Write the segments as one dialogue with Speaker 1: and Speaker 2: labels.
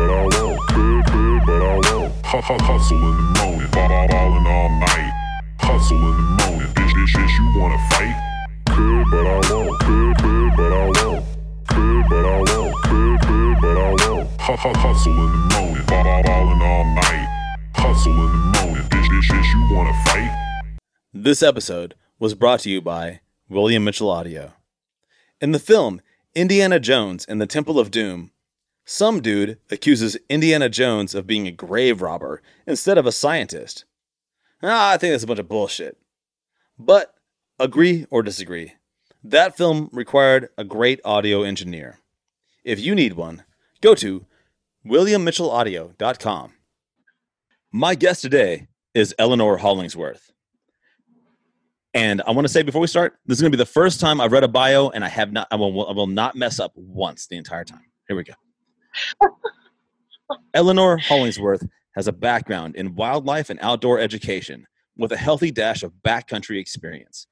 Speaker 1: but I won't. Could, could, but I won't. Hu- hu- Hustling, moaning, ball- all night. Moaning, bitch, bitch, bitch, you wanna fight? Could, but I won't. Could, could, but I won't. Could, but I won't. Could, could, but I won't. Hu- hu- Hustling, moaning, ball- all night. Moaning, bitch, bitch, bitch, you wanna fight?
Speaker 2: This episode was brought to you by William Mitchell Audio. In the film Indiana Jones and the Temple of Doom, some dude accuses Indiana Jones of being a grave robber instead of a scientist. Ah, I think that's a bunch of bullshit. But agree or disagree, that film required a great audio engineer. If you need one, go to williammitchellaudio.com. My guest today is Eleanor Hollingsworth. And I want to say before we start, this is going to be the first time I've read a bio, and I have not. I will, I will not mess up once the entire time. Here we go. Eleanor Hollingsworth has a background in wildlife and outdoor education with a healthy dash of backcountry experience.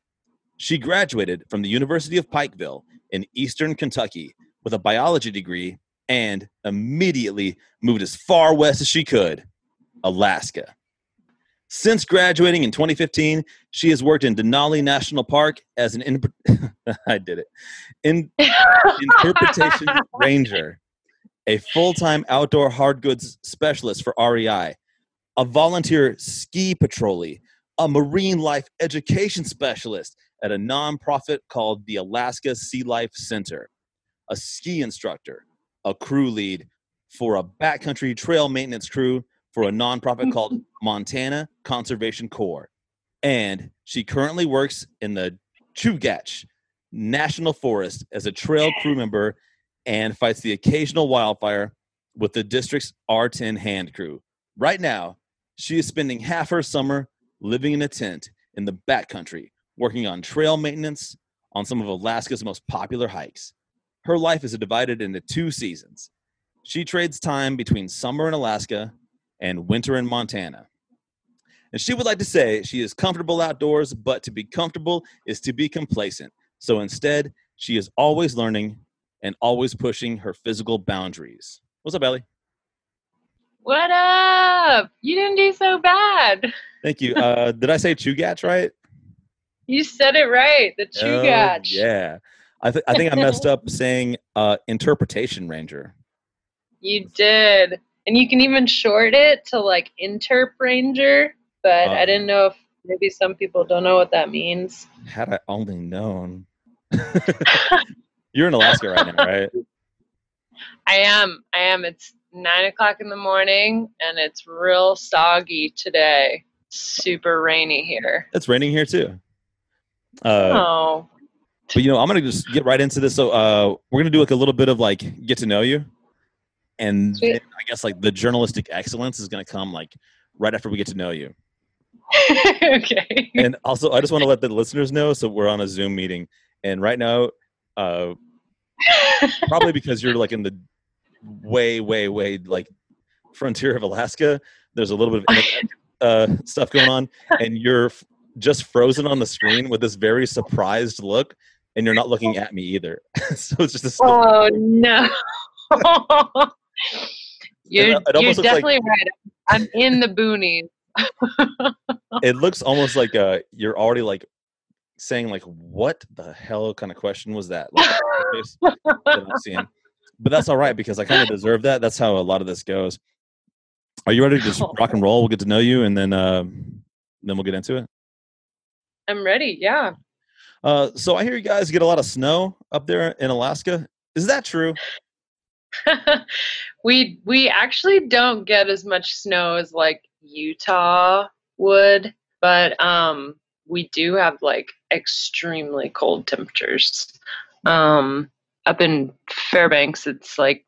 Speaker 2: She graduated from the University of Pikeville in eastern Kentucky with a biology degree and immediately moved as far west as she could, Alaska. Since graduating in 2015, she has worked in Denali National Park as an in- I did it in interpretation ranger, a full-time outdoor hard goods specialist for REI, a volunteer ski patrollee, a marine life education specialist at a nonprofit called the Alaska Sea Life Center, a ski instructor, a crew lead for a backcountry trail maintenance crew for a nonprofit called Montana Conservation Corps. And she currently works in the Chugach National Forest as a trail crew member and fights the occasional wildfire with the district's R10 hand crew. Right now, she is spending half her summer living in a tent in the backcountry, working on trail maintenance on some of Alaska's most popular hikes. Her life is divided into two seasons. She trades time between summer in Alaska and winter in Montana. And she would like to say she is comfortable outdoors, but to be comfortable is to be complacent. So instead, she is always learning and always pushing her physical boundaries. What's up, Ellie?
Speaker 3: What up? You didn't do so bad.
Speaker 2: Thank you. Uh, did I say Chugach right?
Speaker 3: You said it right. The
Speaker 2: Oh, yeah. I, th- I think I messed up saying uh, interpretation ranger.
Speaker 3: You did. And you can even short it to like Interp Ranger, but I
Speaker 2: Uh.
Speaker 3: didn't know if maybe some people don't know what that means.
Speaker 2: Had I only known. You're in Alaska right now, right?
Speaker 3: I am. I am. It's nine o'clock in the morning and it's real soggy today. Super rainy here.
Speaker 2: It's raining here too. Uh,
Speaker 3: oh.
Speaker 2: but you know, I'm gonna just get right into this. So uh, we're gonna do like a little bit of like get to know you, and then I guess like the journalistic excellence is gonna come like right after we get to know you.
Speaker 3: okay.
Speaker 2: And also, I just want to let the listeners know. So we're on a Zoom meeting, and right now, uh, probably because you're like in the way, way, way like frontier of Alaska. There's a little bit of internet, uh, stuff going on, and you're f- just frozen on the screen with this very surprised look, and you're not looking at me either. so it's just this.
Speaker 3: Oh no. you're you're
Speaker 2: looks like-
Speaker 3: definitely right. I'm in the boonies.
Speaker 2: It looks almost like uh, you're already like saying like, "What the hell kind of question was that?" Like, that But that's all right because I kind of deserve that. That's how a lot of this goes. Are you ready to just rock and roll? We'll get to know you, and then uh, then we'll get into it.
Speaker 3: I'm ready. Yeah.
Speaker 2: Uh, so I hear you guys get a lot of snow up there in Alaska. Is that true?
Speaker 3: we we actually don't get as much snow as like Utah would, but um we do have like extremely cold temperatures. Um up in Fairbanks it's like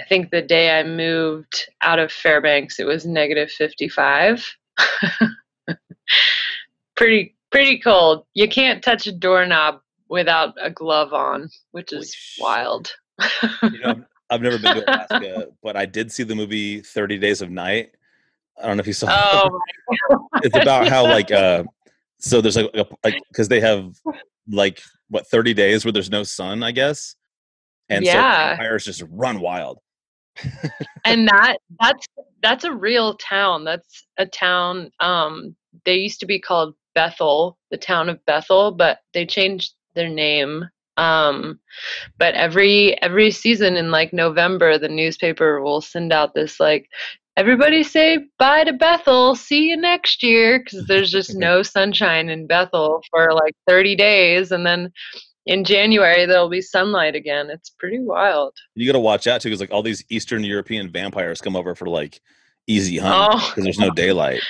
Speaker 3: I think the day I moved out of Fairbanks it was negative 55. pretty pretty cold. You can't touch a doorknob without a glove on, which is wild.
Speaker 2: You know, I've, never been to Alaska, but I did see the movie Thirty Days of Night. I don't know if you saw. it.
Speaker 3: oh
Speaker 2: it's about how like uh so there's like like because they have like what 30 days where there's no sun i guess and so
Speaker 3: Yeah.
Speaker 2: vampires just run wild
Speaker 3: and that that's that's a real town. That's a town. Um, they used to be called Bethel, the town of Bethel, but they changed their name. Um, but every every season in like November, the newspaper will send out this like everybody say bye to Bethel. See you next year because there's just no sunshine in Bethel for like 30 days, and then in January there'll be sunlight again. It's pretty wild.
Speaker 2: You got to watch out too, because like all these Eastern European vampires come over for like easy hunt because
Speaker 3: Oh,
Speaker 2: there's no daylight.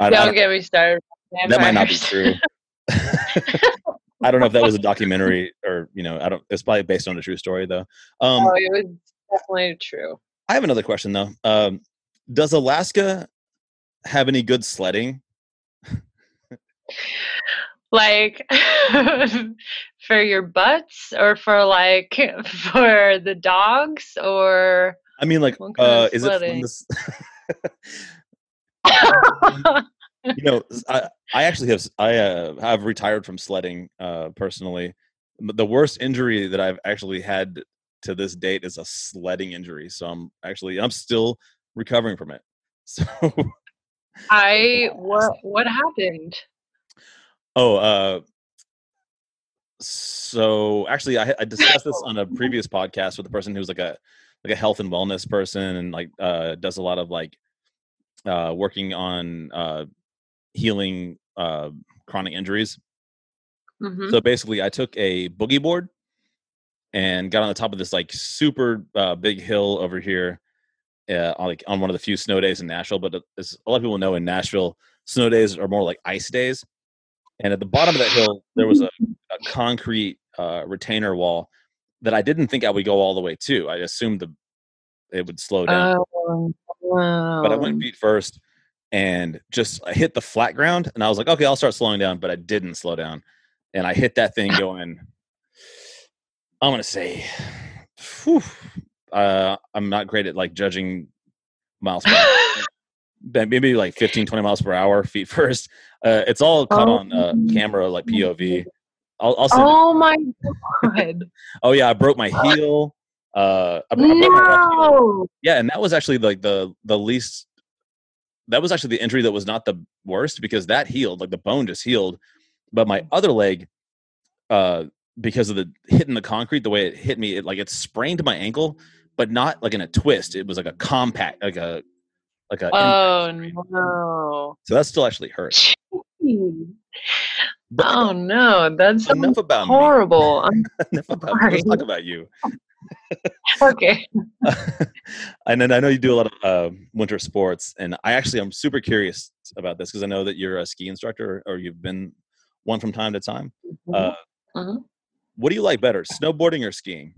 Speaker 2: I, I
Speaker 3: don't
Speaker 2: don't-
Speaker 3: get me started.
Speaker 2: that might not be true. I don't know if that was a documentary or you know I don't. It's probably based on a true story though. Um,
Speaker 3: oh, it was definitely true.
Speaker 2: I have another question though. Um, does Alaska have any good sledding?
Speaker 3: like for your butts or for like for the dogs or
Speaker 2: I mean, like, uh, is it fun
Speaker 3: sledding?
Speaker 2: to s- you know I, I actually have I uh, have retired from sledding uh personally the worst injury that i've actually had to this date is a sledding injury so i'm actually i'm still recovering from it. So
Speaker 3: i what what happened?
Speaker 2: Oh uh so actually i, I discussed this on a previous podcast with a person who's like a like a health and wellness person and like uh does a lot of like uh working on uh healing uh chronic injuries.
Speaker 3: Mhm.
Speaker 2: So basically, I took a boogie board and got on the top of this like super uh, big hill over here, uh, on, like on one of the few snow days in Nashville. But as a lot of people know, in Nashville, snow days are more like ice days. And at the bottom of that hill, there was a, a concrete uh, retainer wall that I didn't think I would go all the way to. I assumed the it would slow down
Speaker 3: oh,
Speaker 2: but I went
Speaker 3: wow.
Speaker 2: feet first and just I hit the flat ground and I was like, okay, I'll start slowing down, but I didn't slow down. And I hit that thing going, I'm gonna say, whew, uh, I'm not great at like judging miles per hour. maybe like 15, 20 miles per hour, feet first. Uh, it's all caught on uh, camera, like POV. I'll, I'll send it.
Speaker 3: oh my god
Speaker 2: Oh yeah, I broke my heel. Uh, I, broke my heel.
Speaker 3: no
Speaker 2: Yeah, and that was actually like the the least. That was actually the injury that was not the worst because that healed, like the bone just healed, but my other leg, uh, because of the hitting the concrete, the way it hit me, it like it sprained my ankle, but not like in a twist. It was like a compact, like a like a.
Speaker 3: oh no
Speaker 2: So that still actually hurt. But
Speaker 3: oh no that's
Speaker 2: enough about
Speaker 3: horrible I'm
Speaker 2: me. enough about me. Let's talk about you.
Speaker 3: okay
Speaker 2: and then I know you do a lot of uh, winter sports, and I actually i'm super curious about this because I know that you're a ski instructor or you've been one from time to time. Uh,
Speaker 3: Mhm.
Speaker 2: What do you like better, snowboarding or skiing?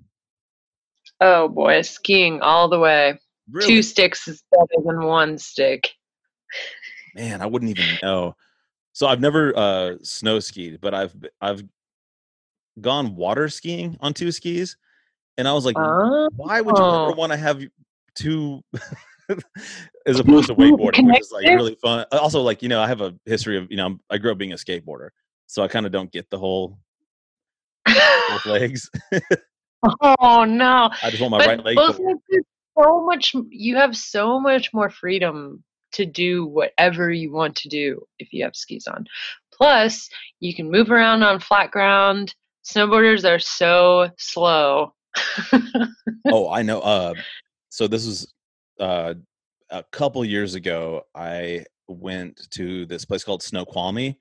Speaker 3: oh boy skiing all the way
Speaker 2: Really?
Speaker 3: two sticks is better than one stick
Speaker 2: Man, I wouldn't even know. So I've never uh, snow skied, but I've I've gone water skiing on two skis, and I was like,
Speaker 3: oh
Speaker 2: why would you ever
Speaker 3: Oh.
Speaker 2: want to have two as opposed to wakeboarding, which is like really fun. Also, like you know, I have a history of you know, I'm- I grew up being a skateboarder, so I kind of don't get the whole both legs.
Speaker 3: oh no
Speaker 2: I just want my
Speaker 3: but
Speaker 2: right leg.
Speaker 3: both legs so much you have so much more freedom to do whatever you want to do if you have skis on plus you can move around on flat ground snowboarders are so slow
Speaker 2: oh, I know. Uh, so this was uh, a couple years ago. I went to this place called Snoqualmie.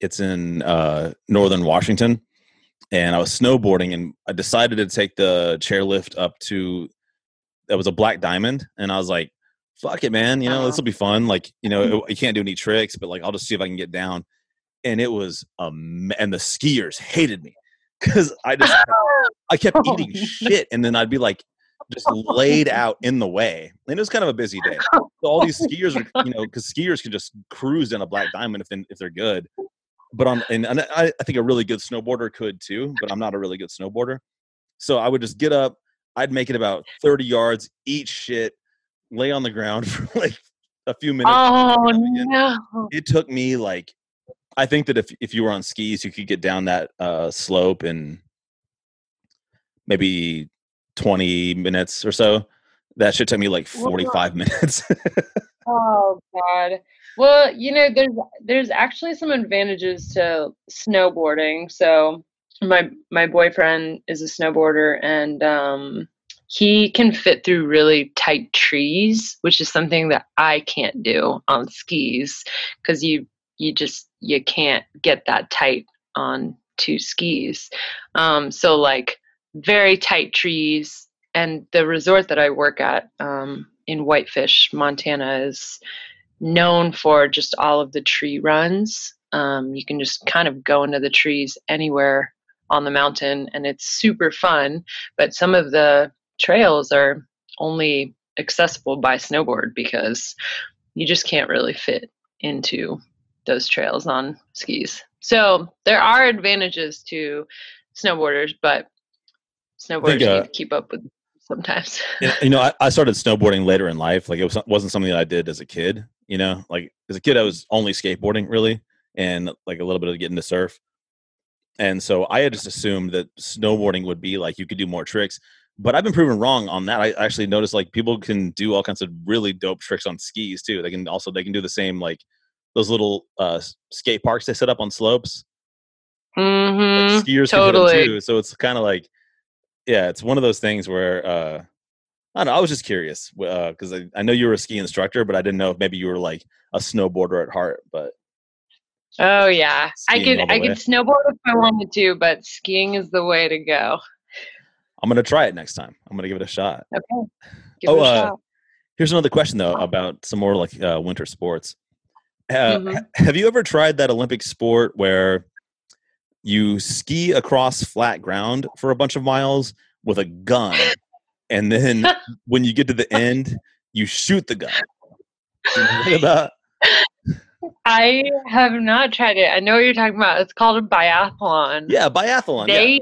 Speaker 2: It's in uh, northern Washington, and I was snowboarding, and I decided to take the chairlift up to. That was a black diamond, and I was like, "Fuck it, man! You know this will be fun. Like, you know, you can't do any tricks, but like, I'll just see if I can get down." And it was um, and the skiers hated me because I just I kept
Speaker 3: Oh,
Speaker 2: eating shit, and then I'd be like just laid out in the way. And it was kind of a busy day. So all these skiers are, you know, because skiers can just cruise down a black diamond if they, if they're good. But on and, and I, I think a really good snowboarder could too, but I'm not a really good snowboarder. So I would just get up, I'd make it about 30 yards, eat shit, lay on the ground for like a few minutes.
Speaker 3: oh no
Speaker 2: It took me like I think that if if you were on skis, you could get down that uh, slope in maybe 20 minutes or so. That should take me like
Speaker 3: Well,
Speaker 2: 45 minutes.
Speaker 3: Oh God. Well, you know, there's there's actually some advantages to snowboarding. So my my boyfriend is a snowboarder and um he can fit through really tight trees, which is something that I can't do on skis because you you just you can't get that tight on two skis. Um so like very tight trees and the resort that I work at um in Whitefish, Montana, is known for just all of the tree runs. Um, you can just kind of go into the trees anywhere on the mountain, and it's super fun. But some of the trails are only accessible by snowboard because you just can't really fit into those trails on skis. So there are advantages to snowboarders, but snowboarders
Speaker 2: uh,
Speaker 3: need to keep up with sometimes.
Speaker 2: you know- you know, I, I started snowboarding later in life. Like it was, wasn't something that I did as a kid. You know, like as a kid, I was only skateboarding really, and like a little bit of getting to surf. And so I had just assumed that snowboarding would be like you could do more tricks, but I've been proven wrong on that. I actually noticed like people can do all kinds of really dope tricks on skis too. They can also they can do the same like those little uh, skate parks they set up on slopes.
Speaker 3: Mm-hmm.
Speaker 2: skiers can hit 'em
Speaker 3: totally.
Speaker 2: too. So it's kind of like, yeah, it's one of those things where uh, I don't know. I was just curious because I, I know you were a ski instructor, but I didn't know if maybe you were like a snowboarder at heart. But
Speaker 3: Oh yeah, I could I
Speaker 2: way.
Speaker 3: could snowboard if I wanted to, but skiing is the way to go.
Speaker 2: I'm gonna try it next time. I'm gonna give it a shot.
Speaker 3: Okay, give
Speaker 2: Oh,
Speaker 3: it a
Speaker 2: uh,
Speaker 3: shot.
Speaker 2: Here's another question though about some more like uh, winter sports. Uh,
Speaker 3: Mhm.
Speaker 2: Have you ever tried that Olympic sport where you ski across flat ground for a bunch of miles with a gun, and then when you get to the end, you shoot the gun? You know what about?
Speaker 3: I have not tried it. I know what you're talking about. It's called a biathlon.
Speaker 2: Yeah, biathlon. yeah.
Speaker 3: They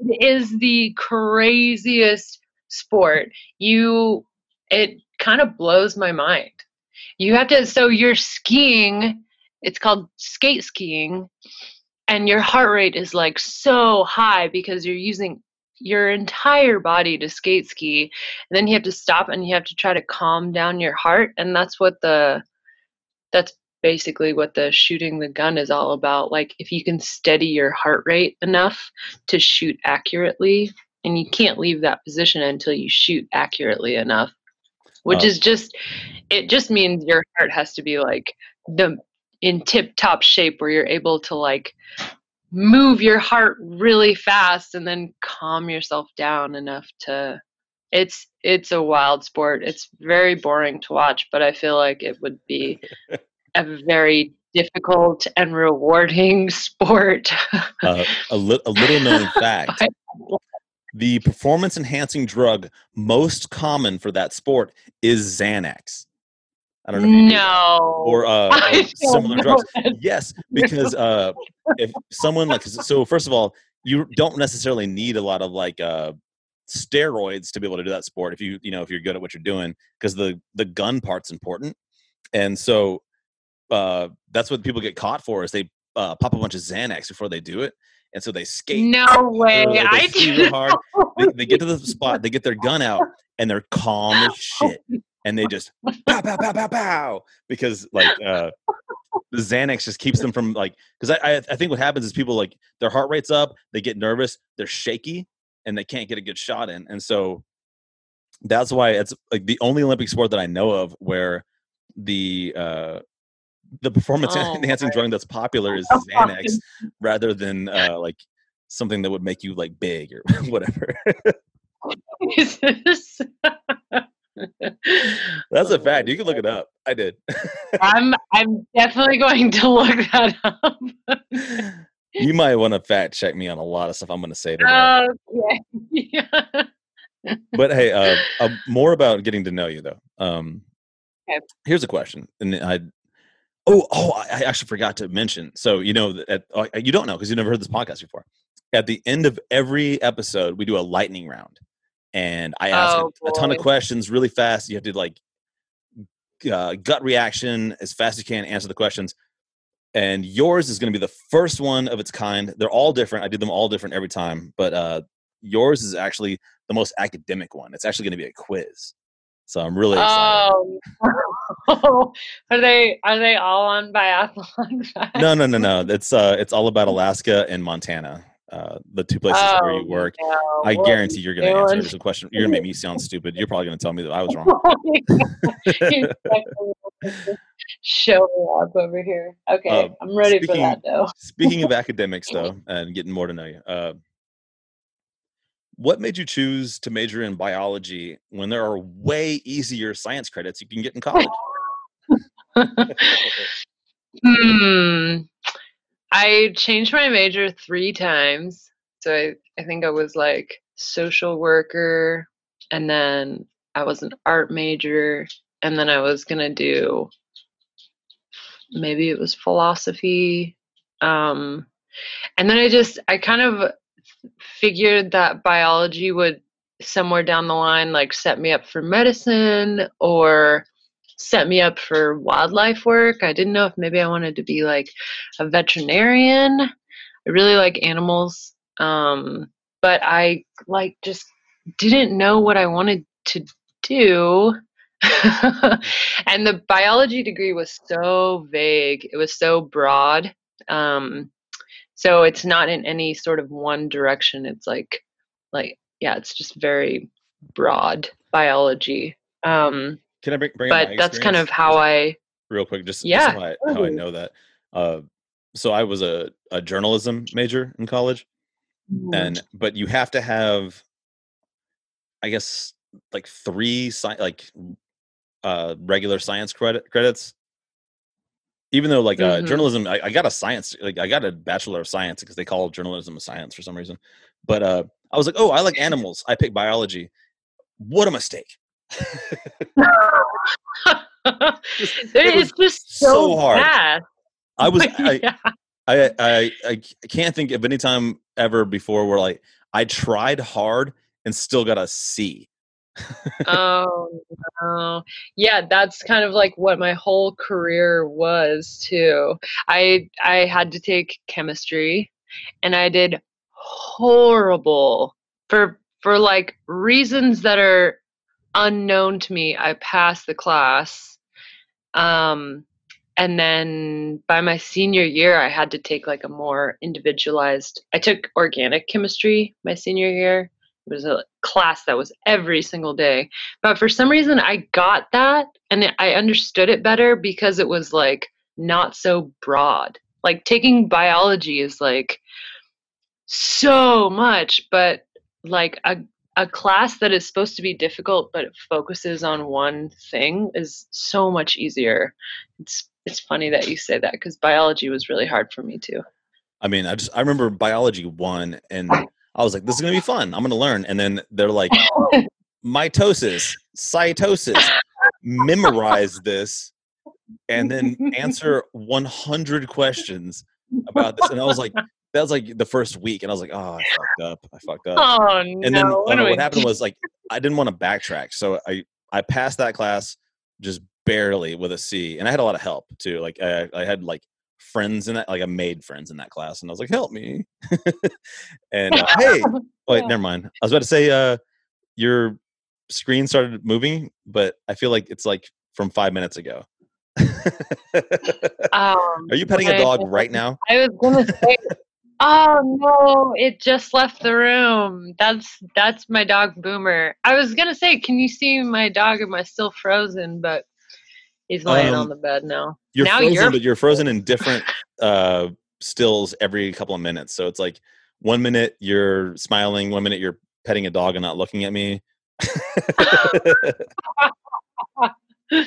Speaker 3: it is the craziest sport. You it kind of blows my mind. You have to so you're skiing, it's called skate skiing, and your heart rate is like so high because you're using your entire body to skate ski. And then you have to stop and you have to try to calm down your heart. And that's what the that's basically what the shooting the gun is all about. Like if you can steady your heart rate enough to shoot accurately, and you can't leave that position until you shoot accurately enough. Which
Speaker 2: Oh.
Speaker 3: is just it just means your heart has to be like the in tip top shape where you're able to like move your heart really fast and then calm yourself down enough to it's it's a wild sport. It's very boring to watch but i feel like it would be a very difficult and rewarding sport.
Speaker 2: Uh, a, li- a little known fact. The performance enhancing drug most common for that sport is Xanax. I don't know. if you knew that.
Speaker 3: no
Speaker 2: Or, uh, or similar drugs.
Speaker 3: that.
Speaker 2: Yes, because uh, if someone like so, first of all, you don't necessarily need a lot of like uh, steroids to be able to do that sport. If you you know if you're good at what you're doing, because the the gun part's important, and so uh, that's what people get caught for is they uh, pop a bunch of Xanax before they do it, and so they skate.
Speaker 3: no way
Speaker 2: they
Speaker 3: i
Speaker 2: real hard. They, they get to the spot, they get their gun out, and they're calm as shit, and they just pow pow pow pow pow because like uh, the Xanax just keeps them from like because I, I I think what happens is people like their heart rate's up, they get nervous, they're shaky, and they can't get a good shot in, and so that's why it's like the only Olympic sport that I know of where the uh the performance
Speaker 3: Oh,
Speaker 2: enhancing drug that's popular is Xanax rather than uh like something that would make you like big or whatever. That's a fact. You can look it up. I did.
Speaker 3: I'm I'm definitely going to look that up.
Speaker 2: you might want to fact check me on a lot of stuff I'm going to say today.
Speaker 3: Okay. Yeah.
Speaker 2: but hey, uh, uh, more about getting to know you though. Um,
Speaker 3: Okay.
Speaker 2: Here's a question, and I. Oh, oh! I I actually forgot to mention. So you know, that- at, uh, you don't know because you never heard this podcast before. At the end of every episode, we do a lightning round, and I ask
Speaker 3: Oh,
Speaker 2: a, a ton of questions really fast. You have to like uh, gut reaction as fast as you can, answer the questions. And yours is going to be the first one of its kind. They're all different. I do them all different every time, but uh, yours is actually the most academic one. It's actually going to be a quiz. So I'm really excited.
Speaker 3: Oh, are they are they all on biathlon? facts?
Speaker 2: No, no, no, no. It's uh, it's all about Alaska and Montana, uh, the two places where you
Speaker 3: Oh,
Speaker 2: work.
Speaker 3: no.
Speaker 2: I guarantee you're going to answer this question. You're going to make me sound stupid. You're probably going to tell me that I was wrong.
Speaker 3: Show up over here. Okay,
Speaker 2: Uh,
Speaker 3: I'm ready for
Speaker 2: speaking-
Speaker 3: that though.
Speaker 2: Speaking of academics, though, and getting more to know you, uh, what made you choose to major in biology when there are way easier science credits you can get in college?
Speaker 3: Hmm. I changed my major three times. So I, I think I was like social worker, and then I was an art major, and then I was going to do maybe it was philosophy. Um, and then I just, I kind of figured that biology would somewhere down the line like set me up for medicine or set me up for wildlife work. I didn't know if maybe I wanted to be like a veterinarian. I really like animals. Um, but I like just didn't know what I wanted to do. and the biology degree was so vague. It was so broad. Um, so it's not in any sort of one direction. It's like like yeah, it's just very broad biology. Um,
Speaker 2: Can I bring, bring up
Speaker 3: but that's kind of how I
Speaker 2: real quick, just, just
Speaker 3: Yeah,
Speaker 2: how, I, how I know that. Uh, so I was a, a journalism major in college, and but you have to have, I guess, like three sci- like uh, regular science credit credits. Even though like uh,
Speaker 3: Mhm.
Speaker 2: journalism, I, I got a science, like I got a bachelor of science because they call journalism a science for some reason. But uh, I was like, oh, I like animals. I picked biology. What a mistake!
Speaker 3: It's just so,
Speaker 2: so hard.
Speaker 3: fast.
Speaker 2: I was I,
Speaker 3: yeah.
Speaker 2: I, I I can't think of any time ever before where like I tried hard and still got a C.
Speaker 3: oh no yeah that's kind of like what my whole career was too i i had to take chemistry and i did horrible for for like reasons that are unknown to me i passed the class um and then by my senior year i had to take like a more individualized i took organic chemistry my senior year. It was a class that was every single day. But for some reason i got that and i understood it better because it was like not so broad. Like taking biology is like so much but like a a class that is supposed to be difficult but it focuses on one thing is so much easier it's it's funny that you say that because biology was really hard for me too
Speaker 2: I mean, I just I remember biology one and I was like, this is gonna be fun. I'm gonna learn. And then they're like, mitosis, cytosis, memorize this, and then answer 100 questions about this. And I was like, that was like the first week, and I was like, oh, I fucked up. I fucked up.
Speaker 3: oh no
Speaker 2: and then uh,
Speaker 3: what,
Speaker 2: what happened was like I didn't want to backtrack, so I I passed that class just barely with a C, and I had a lot of help too. Like I, I had like friends in that, like I made friends in that class, and I was like, help me. and uh, hey, wait, never mind. I was about to say, uh, your screen started moving, but I feel like it's like from five minutes ago.
Speaker 3: Um,
Speaker 2: Are you petting a dog right now?
Speaker 3: I was gonna say, oh no, it just left the room. That's that's my dog Boomer. I was gonna say, can you see my dog? Am I still frozen? But he's laying
Speaker 2: Um,
Speaker 3: on the bed now.
Speaker 2: You're
Speaker 3: now
Speaker 2: frozen,
Speaker 3: you're
Speaker 2: but you're frozen in different uh, stills every couple of minutes. So it's like one minute you're smiling, one minute you're petting a dog and not looking at me.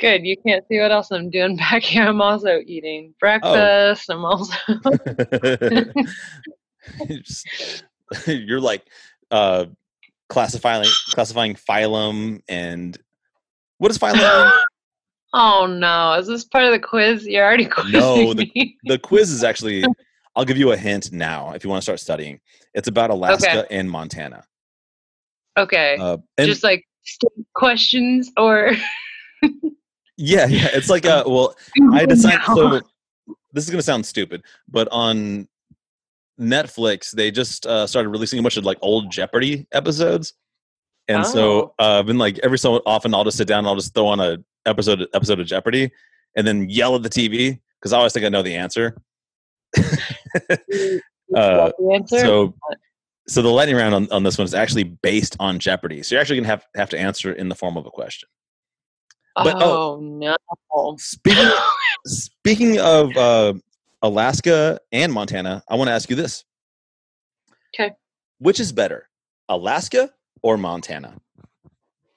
Speaker 3: good. You can't see what else I'm doing back here. I'm also eating breakfast. I'm also
Speaker 2: You're like uh, classifying classifying phylum and what is phylum?
Speaker 3: Oh no! Is this part of the quiz? You're already quizzing
Speaker 2: No, the-
Speaker 3: me.
Speaker 2: the quiz is actually. I'll give you a hint now if you want to start studying. It's about Alaska and Montana.
Speaker 3: okay,
Speaker 2: Uh, and
Speaker 3: just like state questions or.
Speaker 2: Yeah, yeah, it's like a well. I decided. So this is gonna sound stupid, but on Netflix they just uh, started releasing a bunch of like old Jeopardy episodes, And so uh, I've been like every so often I'll just sit down and I'll just throw on a episode episode of Jeopardy and then yell at the TV because I always think I know the answer. Uh,
Speaker 3: the answer?
Speaker 2: so so the lightning round on, on this one is actually based on Jeopardy. So you're actually gonna have have to answer in the form of a question. But-
Speaker 3: oh,
Speaker 2: oh.
Speaker 3: no.
Speaker 2: Speaking speaking of uh, Alaska and Montana, I want to ask you this.
Speaker 3: Okay.
Speaker 2: Which is better, Alaska or Montana?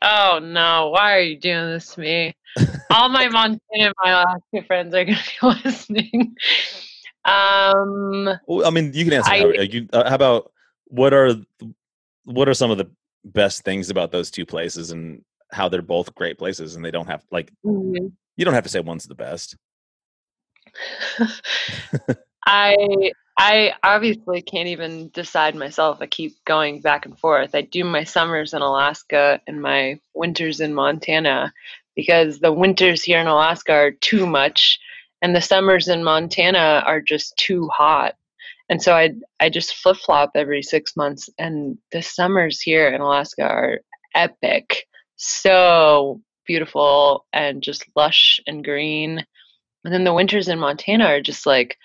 Speaker 3: Oh no, why are you doing this to me? All my Montana and my Alaska friends are gonna be listening. Um
Speaker 2: Well, I mean, you can answer.
Speaker 3: I-
Speaker 2: how, you, uh, how about what are what are some of the best things about those two places and how they're both great places and they don't have like
Speaker 3: mhm.
Speaker 2: you don't have to say one's the best.
Speaker 3: I I obviously can't even decide myself. I keep going back and forth. I do my summers in Alaska and my winters in Montana because the winters here in Alaska are too much and the summers in Montana are just too hot. And so I I just flip flop every six months and the summers here in Alaska are epic. So beautiful and just lush and green. And then the winters in Montana are just like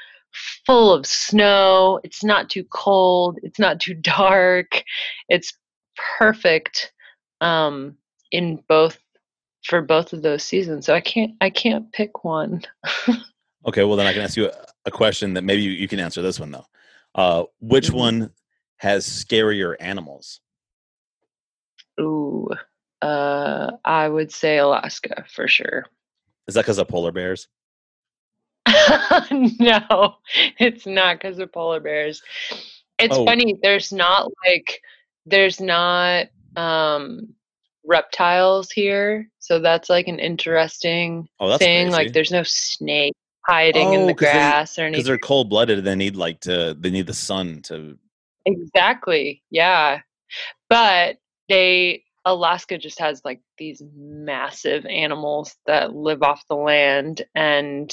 Speaker 3: full of snow. It's not too cold. It's not too dark. It's perfect um, in both for both of those seasons. So I can't I can't pick one.
Speaker 2: Okay, well then I can ask you a, a question that maybe you, you can answer this one though. Uh, which
Speaker 3: Mhm.
Speaker 2: one has scarier animals?
Speaker 3: Ooh, uh, I would say Alaska for sure.
Speaker 2: Is that because of polar bears?
Speaker 3: no, it's not because of polar bears. It's
Speaker 2: Oh.
Speaker 3: funny. There's not like there's not um reptiles here, so that's like an interesting
Speaker 2: Oh,
Speaker 3: thing.
Speaker 2: crazy.
Speaker 3: Like there's no snake hiding in the
Speaker 2: 'cause they-
Speaker 3: grass or anything.
Speaker 2: because they're cold blooded. They need like to. They need the sun to.
Speaker 3: Exactly. Yeah. But they Alaska just has like these massive animals that live off the land and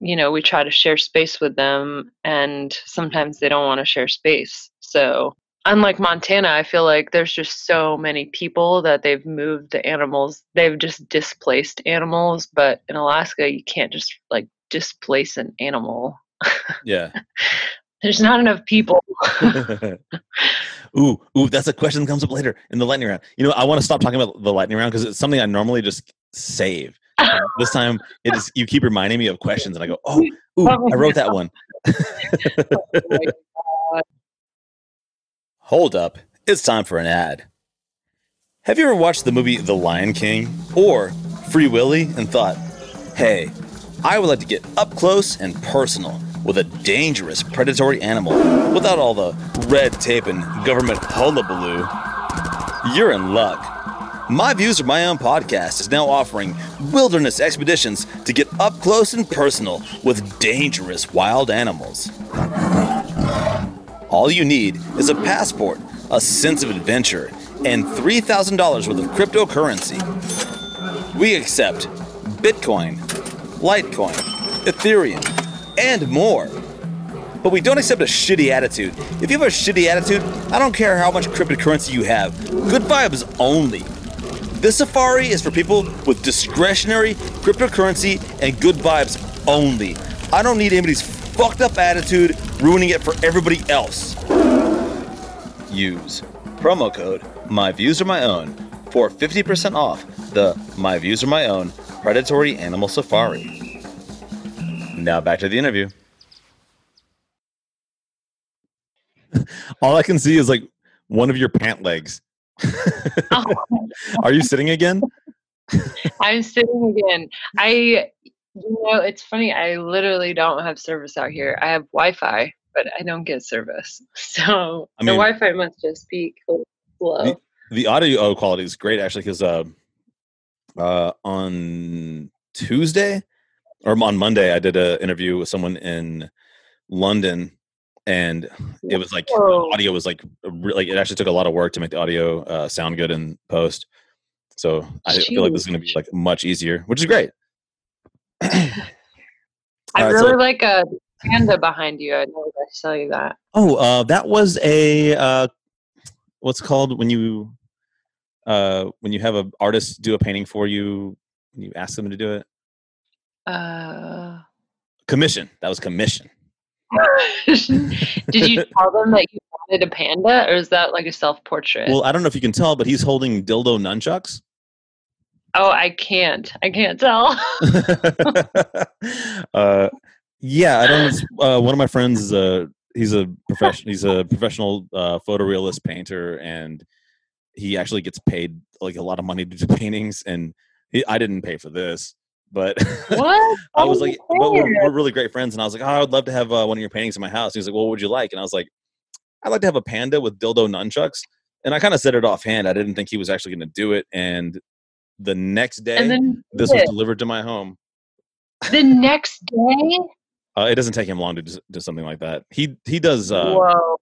Speaker 3: you know, we try to share space with them and sometimes they don't want to share space. So, unlike Montana, I feel like there's just so many people that they've moved the animals. They've just displaced animals, but in Alaska you can't just like displace an animal.
Speaker 2: Yeah.
Speaker 3: There's not enough people.
Speaker 2: ooh, ooh, that's a question that comes up later in the lightning round. You know, I want to stop talking about the lightning round because it's something I normally just save. this time, it is you keep reminding me of questions, and I go, oh, ooh, I wrote that one. Hold up, it's time for an ad. Have you ever watched the movie The Lion King or Free Willy and thought, hey, I would like to get up close and personal with a dangerous predatory animal without all the red tape and government hullabaloo? You're in luck. My Views are My Own podcast is now offering wilderness expeditions to get up close and personal with dangerous wild animals. All you need is a passport, a sense of adventure, and $3,000 worth of cryptocurrency. We accept Bitcoin, Litecoin, Ethereum, and more. But we don't accept a shitty attitude. If you have a shitty attitude, I don't care how much cryptocurrency you have. Good vibes only. This safari is for people with discretionary cryptocurrency and good vibes only. I don't need anybody's fucked up attitude ruining it for everybody else. Use promo code My Views Are My Own for 50% off the My Views Are My Own Predatory Animal Safari. Now back to the interview. All I can see is like one of your pant legs.
Speaker 3: Oh,
Speaker 2: Are you sitting again?
Speaker 3: I'm sitting again. I, you know, it's funny. I literally don't have service out here. I have Wi-Fi, but I don't get service. So
Speaker 2: I
Speaker 3: the
Speaker 2: mean-
Speaker 3: Wi-Fi must just be slow.
Speaker 2: The audio quality is great actually because uh, uh, on Tuesday or on Monday I did an interview with someone in London and it was like audio was like a re- like it actually took a lot of work to make the audio uh, sound good in post. So I feel like this is going to be like much easier, which is great.
Speaker 3: I
Speaker 2: Alright,
Speaker 3: really
Speaker 2: so-
Speaker 3: like a panda behind you. I know I tell you that.
Speaker 2: Oh, uh, that was a uh, what's called when you uh, when you have an artist do a painting for you, you ask them to do it?
Speaker 3: Uh,
Speaker 2: Commission. That was commission.
Speaker 3: did you tell them that you wanted a panda, or is that like a self-portrait?
Speaker 2: Well, I don't know if you can tell, but he's holding dildo nunchucks.
Speaker 3: oh, I can't. I can't tell.
Speaker 2: uh, yeah, I don't. Uh, one of my friends is a he's a professional. He's a professional uh, photorealist painter, and he actually gets paid like a lot of money to do paintings. And he, I didn't pay for this, but
Speaker 3: what?
Speaker 2: I was
Speaker 3: Oh,
Speaker 2: like, but we're, we're really great friends, and I was like, oh, I would love to have uh, one of your paintings in my house. He was like, well, what would you like? And I was like, I'd like to have a panda with dildo nunchucks. And I kind of said it offhand. I didn't think he was actually going to do it. And the next day, this was delivered to my home.
Speaker 3: the next day.
Speaker 2: Uh, it doesn't take him long to do, do something like that. He he does. Uh,
Speaker 3: Whoa.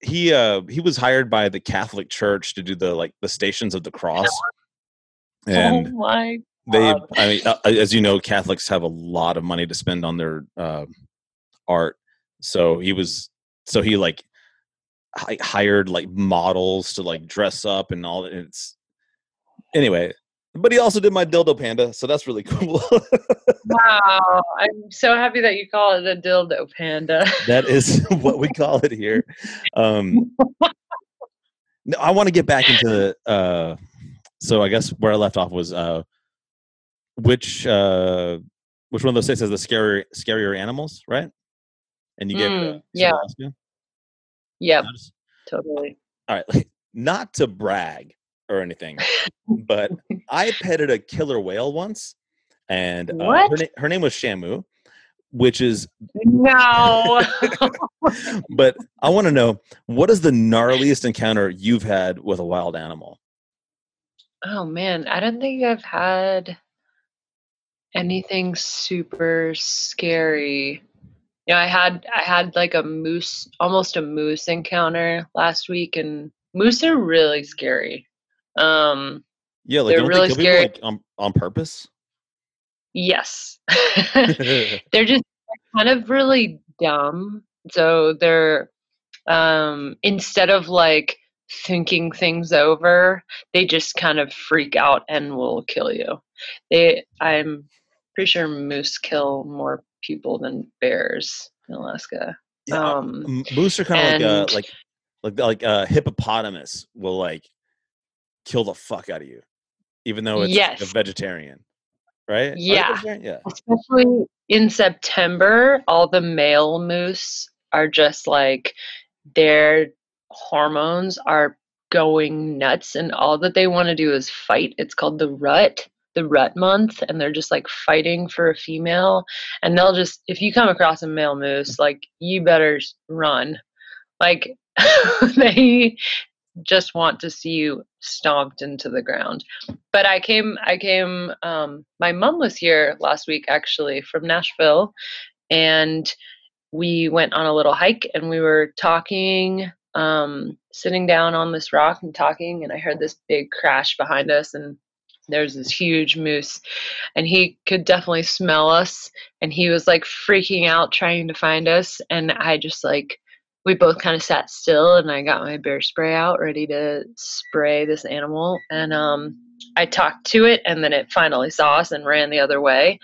Speaker 2: he uh, he was hired by the Catholic Church to do the like the Stations of the Cross, and
Speaker 3: oh my
Speaker 2: they
Speaker 3: God.
Speaker 2: i mean uh, as you know catholics have a lot of money to spend on their uh, art so he was so he like hi- hired like models to like dress up and all that it's anyway but he also did my dildo panda so that's really cool
Speaker 3: Wow. I'm so happy that you call it a dildo panda.
Speaker 2: that is what we call it here um no, i want to get back into uh so i guess where i left off was uh which uh which one of those states has the scarier scarier animals right and you gave
Speaker 3: Mm, yeah.
Speaker 2: Alaska?
Speaker 3: Yep,
Speaker 2: Nice.
Speaker 3: totally.
Speaker 2: all right not to brag or anything but i petted a killer whale once and uh, her,
Speaker 3: What?
Speaker 2: na- her name was shamu which is
Speaker 3: No.
Speaker 2: but I want to know what is the gnarliest encounter you've had with a wild animal?
Speaker 3: oh man, I don't think I've had anything super scary. You know, I had I had like a moose, almost a moose encounter last week, and moose are really scary. Um,
Speaker 2: Yeah, like
Speaker 3: They're really
Speaker 2: they
Speaker 3: scary.
Speaker 2: people like on, on purpose?
Speaker 3: yes, they're just kind of really dumb. So they're um instead of like thinking things over, they just kind of freak out and will kill you. They I'm pretty sure moose kill more people than bears in Alaska.
Speaker 2: Yeah, uh,
Speaker 3: Um
Speaker 2: moose are kind of like uh, like like like a hippopotamus will like kill the fuck out of you, even though it's like, a vegetarian, right?
Speaker 3: Yeah.
Speaker 2: vegetarian? yeah.
Speaker 3: especially in September, all the male moose are just like their hormones are going nuts, and all that they want to do is fight. It's called the rut, the rut month, and they're just like fighting for a female. And they'll just, if you come across a male moose, like you better run. Like they just want to see you stomped into the ground but I came I came um my mom was here last week actually from Nashville and we went on a little hike and we were talking um sitting down on this rock and talking and I heard this big crash behind us and there's this huge moose and he could definitely smell us and he was like freaking out trying to find us and I just like we both kind of sat still and I got my bear spray out ready to spray this animal and um I talked to it and then it finally saw us and ran the other way.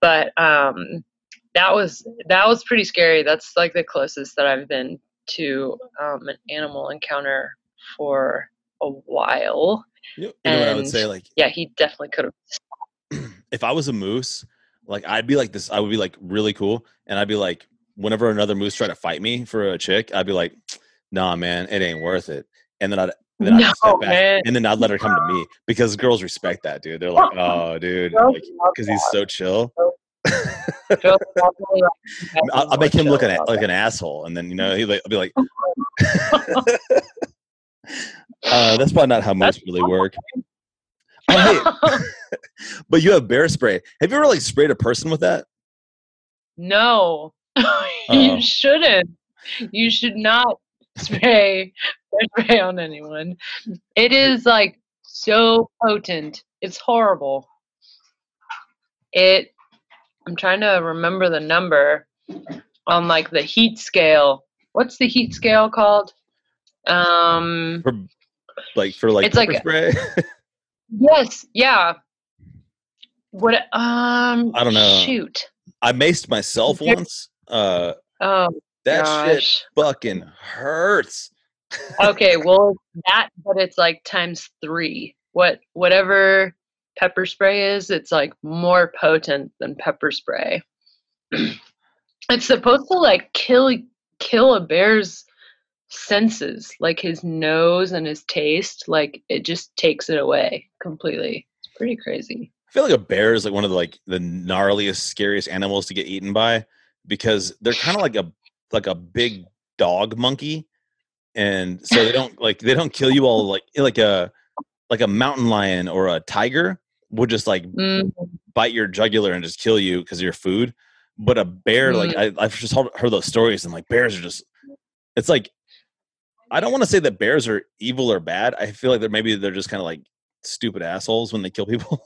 Speaker 3: But um that was that was pretty scary. That's like the closest that I've been to um an animal encounter for a while.
Speaker 2: You know, you know what I would say? Like,
Speaker 3: Yeah, he definitely could have
Speaker 2: if I was a moose, like I'd be like this. I would be like really cool, and I'd be like, whenever another moose tried to fight me for a chick, I'd be like, Nah, man, it ain't worth it. And then I'd then I'd
Speaker 3: No,
Speaker 2: step back,
Speaker 3: man.
Speaker 2: and then I'd let her come to me because girls respect that, dude. They're like, oh, dude, because he's so chill.
Speaker 3: Girls definitely like to be
Speaker 2: I'll, I'll make him look an, like an asshole, and then you know he'll like, be like, uh, "That's probably not how most really work." Oh, hey, but you have bear spray. Have you ever like sprayed a person with that?
Speaker 3: No, you shouldn't. You should not spray bear spray on anyone. It is like so potent. It's horrible. It. I'm trying to remember the number on like the heat scale. What's the heat scale called? Um,
Speaker 2: like for like
Speaker 3: It's like
Speaker 2: spray.
Speaker 3: Yes, yeah. What um
Speaker 2: I don't know.
Speaker 3: Shoot.
Speaker 2: I maced myself once. Uh,
Speaker 3: Oh
Speaker 2: that shit fucking hurts.
Speaker 3: okay, well that but it's like times three. What whatever pepper spray is, it's like more potent than pepper spray. it's supposed to like kill kill a bear's senses, like his nose and his taste. Like it just takes it away completely. It's pretty crazy.
Speaker 2: I feel like a bear is like one of the like the gnarliest, scariest animals to get eaten by because they're kind of like a like a big dog monkey, and so they don't like they don't kill you all like like a like a mountain lion or a tiger would just like
Speaker 3: Mm,
Speaker 2: bite your jugular and just kill you because of your food. But a bear, like I, I've just heard, heard those stories, and like bears are just, it's like, I don't want to say that bears are evil or bad. I feel like they're maybe they're just kind of like stupid assholes when they kill people.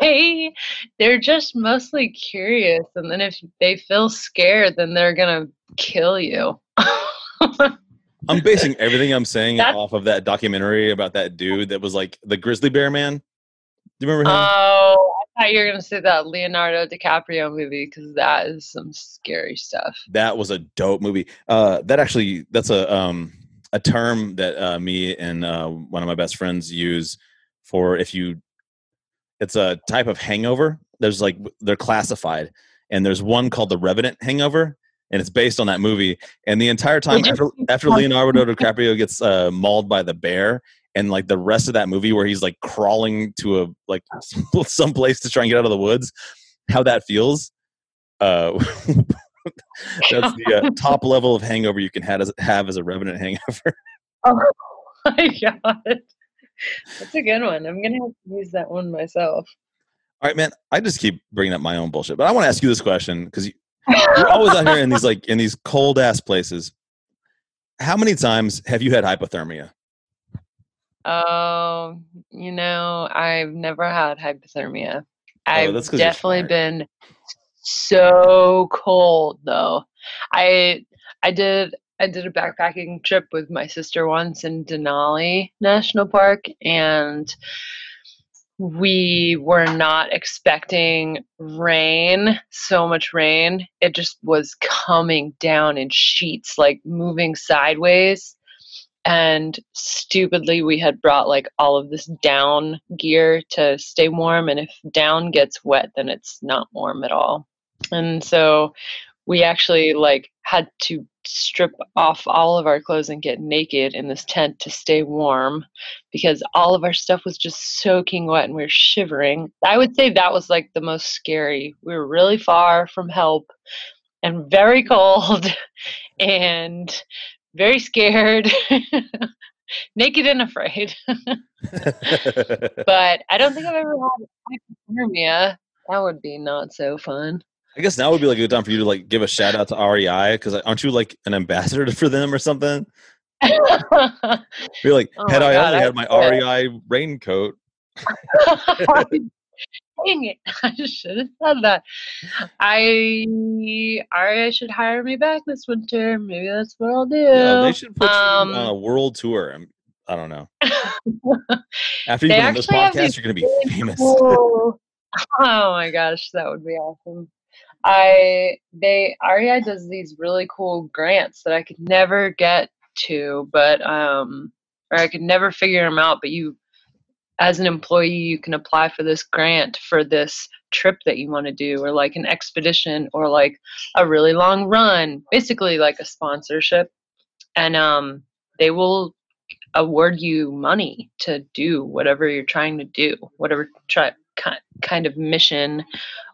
Speaker 3: they they're just mostly curious and then if they feel scared then they're gonna kill you
Speaker 2: I'm basing everything I'm saying
Speaker 3: That's-
Speaker 2: off of that documentary about that dude that was like the grizzly bear man. Do you remember him?
Speaker 3: oh i thought you were gonna say that leonardo dicaprio movie because that is some scary stuff
Speaker 2: that was a dope movie. Uh, that actually, that's a um a term that uh, me and uh, one of my best friends use for if you. It's a type of hangover. There's like they're classified, and there's one called the Revenant hangover, and it's based on that movie. And the entire time after after? Leonardo DiCaprio gets uh, mauled by the bear, and like the rest of that movie where he's like crawling to a like some place to try and get out of the woods, how that feels. Uh, that's the uh, top level of hangover you can have as, have as a revenant hangover.
Speaker 3: oh my god that's a good one i'm gonna have to use that one myself
Speaker 2: All right, man. I just keep bringing up my own bullshit, but I want to ask you this question because you're always out here in these like in these cold ass places. How many times have you had hypothermia?
Speaker 3: Um, you know, I've never had hypothermia.
Speaker 2: Oh,
Speaker 3: I've
Speaker 2: you're
Speaker 3: definitely been so cold though. I I did I did a backpacking trip with my sister once in Denali National Park and we were not expecting rain, so much rain. It just was coming down in sheets, like moving sideways and stupidly we had brought like all of this down gear to stay warm and if down gets wet then it's not warm at all. And so we actually like had to strip off all of our clothes and get naked in this tent to stay warm because all of our stuff was just soaking wet and we were shivering. I would say that was like the most scary. We were really far from help and very cold and very scared, naked and afraid. but I don't think I've ever had hypothermia. That would be not so fun.
Speaker 2: I guess now would be like a good time for you to like give a shout out to REI because aren't you like an ambassador for them or something? You're like,
Speaker 3: Oh
Speaker 2: had I
Speaker 3: God,
Speaker 2: only
Speaker 3: I
Speaker 2: had my. REI raincoat.
Speaker 3: Dang it! I should have said that. I REI should hire me back this winter. Maybe that's what I'll do.
Speaker 2: Yeah, they should put
Speaker 3: Um,
Speaker 2: you on a world tour. I'm- I don't know. After you've been on this podcast, you're gonna be famous.
Speaker 3: cool- Oh my gosh, that would be awesome. I they REI does these really cool grants that I could never get to, but um or I could never figure them out, but you as an employee you can apply for this grant for this trip that you want to do or like an expedition or like a really long run, basically like a sponsorship. And um they will award you money to do whatever you're trying to do, whatever try, ki- kind of mission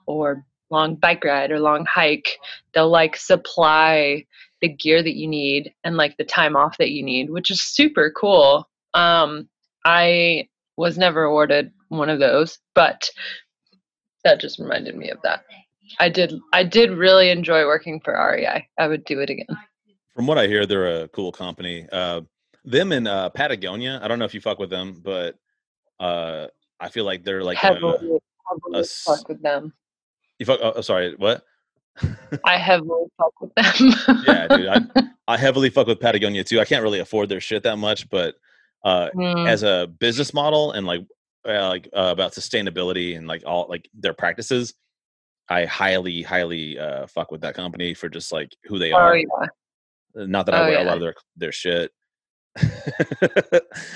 Speaker 3: or long bike ride or long hike. They'll like supply the gear that you need and like the time off that you need, which is super cool. Um, I was never awarded one of those, but that just reminded me of that. I did I did really enjoy working for REI. I would do it again.
Speaker 2: From what I hear, they're a cool company. Uh, them in uh, Patagonia. I don't know if you fuck with them, but uh, I feel like they're like
Speaker 3: heavily, heavily
Speaker 2: s-
Speaker 3: fuck with them.
Speaker 2: you fuck. Oh, sorry, what?
Speaker 3: I heavily fuck with them.
Speaker 2: yeah, dude. I, I heavily fuck with Patagonia too. I can't really afford their shit that much, but uh,
Speaker 3: Mm,
Speaker 2: as a business model and like uh, like uh, about sustainability and like all like their practices i highly highly uh fuck with that company for just like who they
Speaker 3: oh
Speaker 2: are.
Speaker 3: yeah.
Speaker 2: not that i
Speaker 3: Oh,
Speaker 2: wear a lot of their their shit.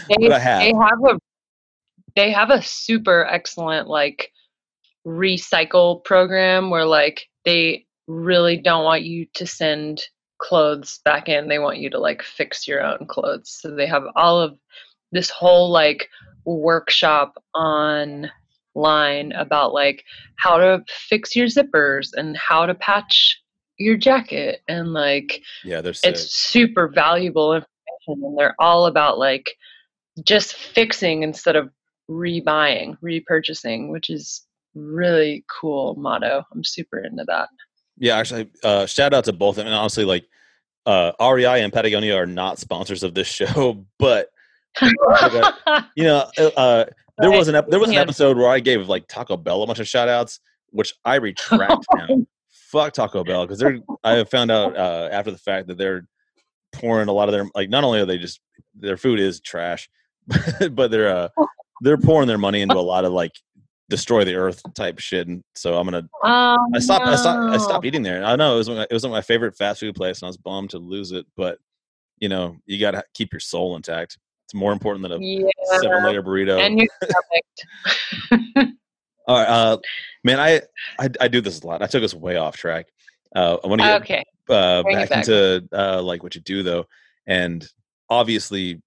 Speaker 3: They,
Speaker 2: but i have.
Speaker 3: they have a they have a super excellent like recycle program where like they really don't want you to send clothes back in they want you to like fix your own clothes. So they have all of this whole like workshop online about like how to fix your zippers and how to patch your jacket and like
Speaker 2: yeah they're sick.
Speaker 3: it's super valuable information and they're all about like just fixing instead of rebuying repurchasing which is really cool motto. I'm super into that
Speaker 2: Yeah, actually, uh, shout out to both of them. And honestly, like uh, REI and Patagonia are not sponsors of this show, but you know, uh, uh, there was an ep- there was an episode where I gave like Taco Bell a bunch of shout outs, which I retract now. Fuck Taco Bell because they're I have found out uh, after the fact that they're pouring a lot of their like not only are they just their food is trash, but they're uh, they're pouring their money into a lot of like destroy the earth type shit. And so I'm gonna
Speaker 3: oh,
Speaker 2: I stopped. I stopped. I stopped eating there. I know it was my, it wasn't my favorite fast food place, and I was bummed to lose it. But you know, you got to keep your soul intact. It's more important than a
Speaker 3: yeah
Speaker 2: seven layer burrito.
Speaker 3: and your stomach
Speaker 2: All right, uh, man, I, I I do this a lot. I took us way off track. Uh, I want to get
Speaker 3: okay
Speaker 2: uh, back,
Speaker 3: back.
Speaker 2: into uh, like what you do though, and obviously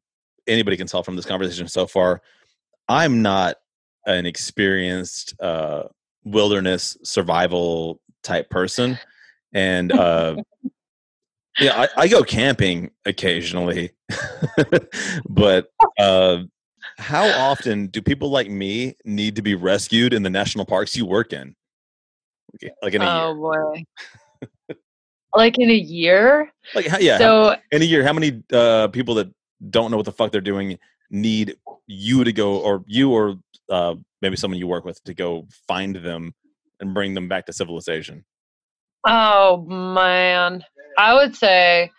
Speaker 2: anybody can tell from this conversation so far, I'm not an experienced uh, wilderness survival type person, and uh, yeah, I, I go camping occasionally, but uh, how often do people like me need to be rescued in the national parks you work in? Like- in a
Speaker 3: oh
Speaker 2: year,
Speaker 3: boy. Like in a year?
Speaker 2: Like how, yeah, how-
Speaker 3: so
Speaker 2: in a year, how many uh, people that don't know what the fuck they're doing need you to go, or you, or uh, maybe someone you work with to go find them and bring them back to civilization?
Speaker 3: Oh man, I would say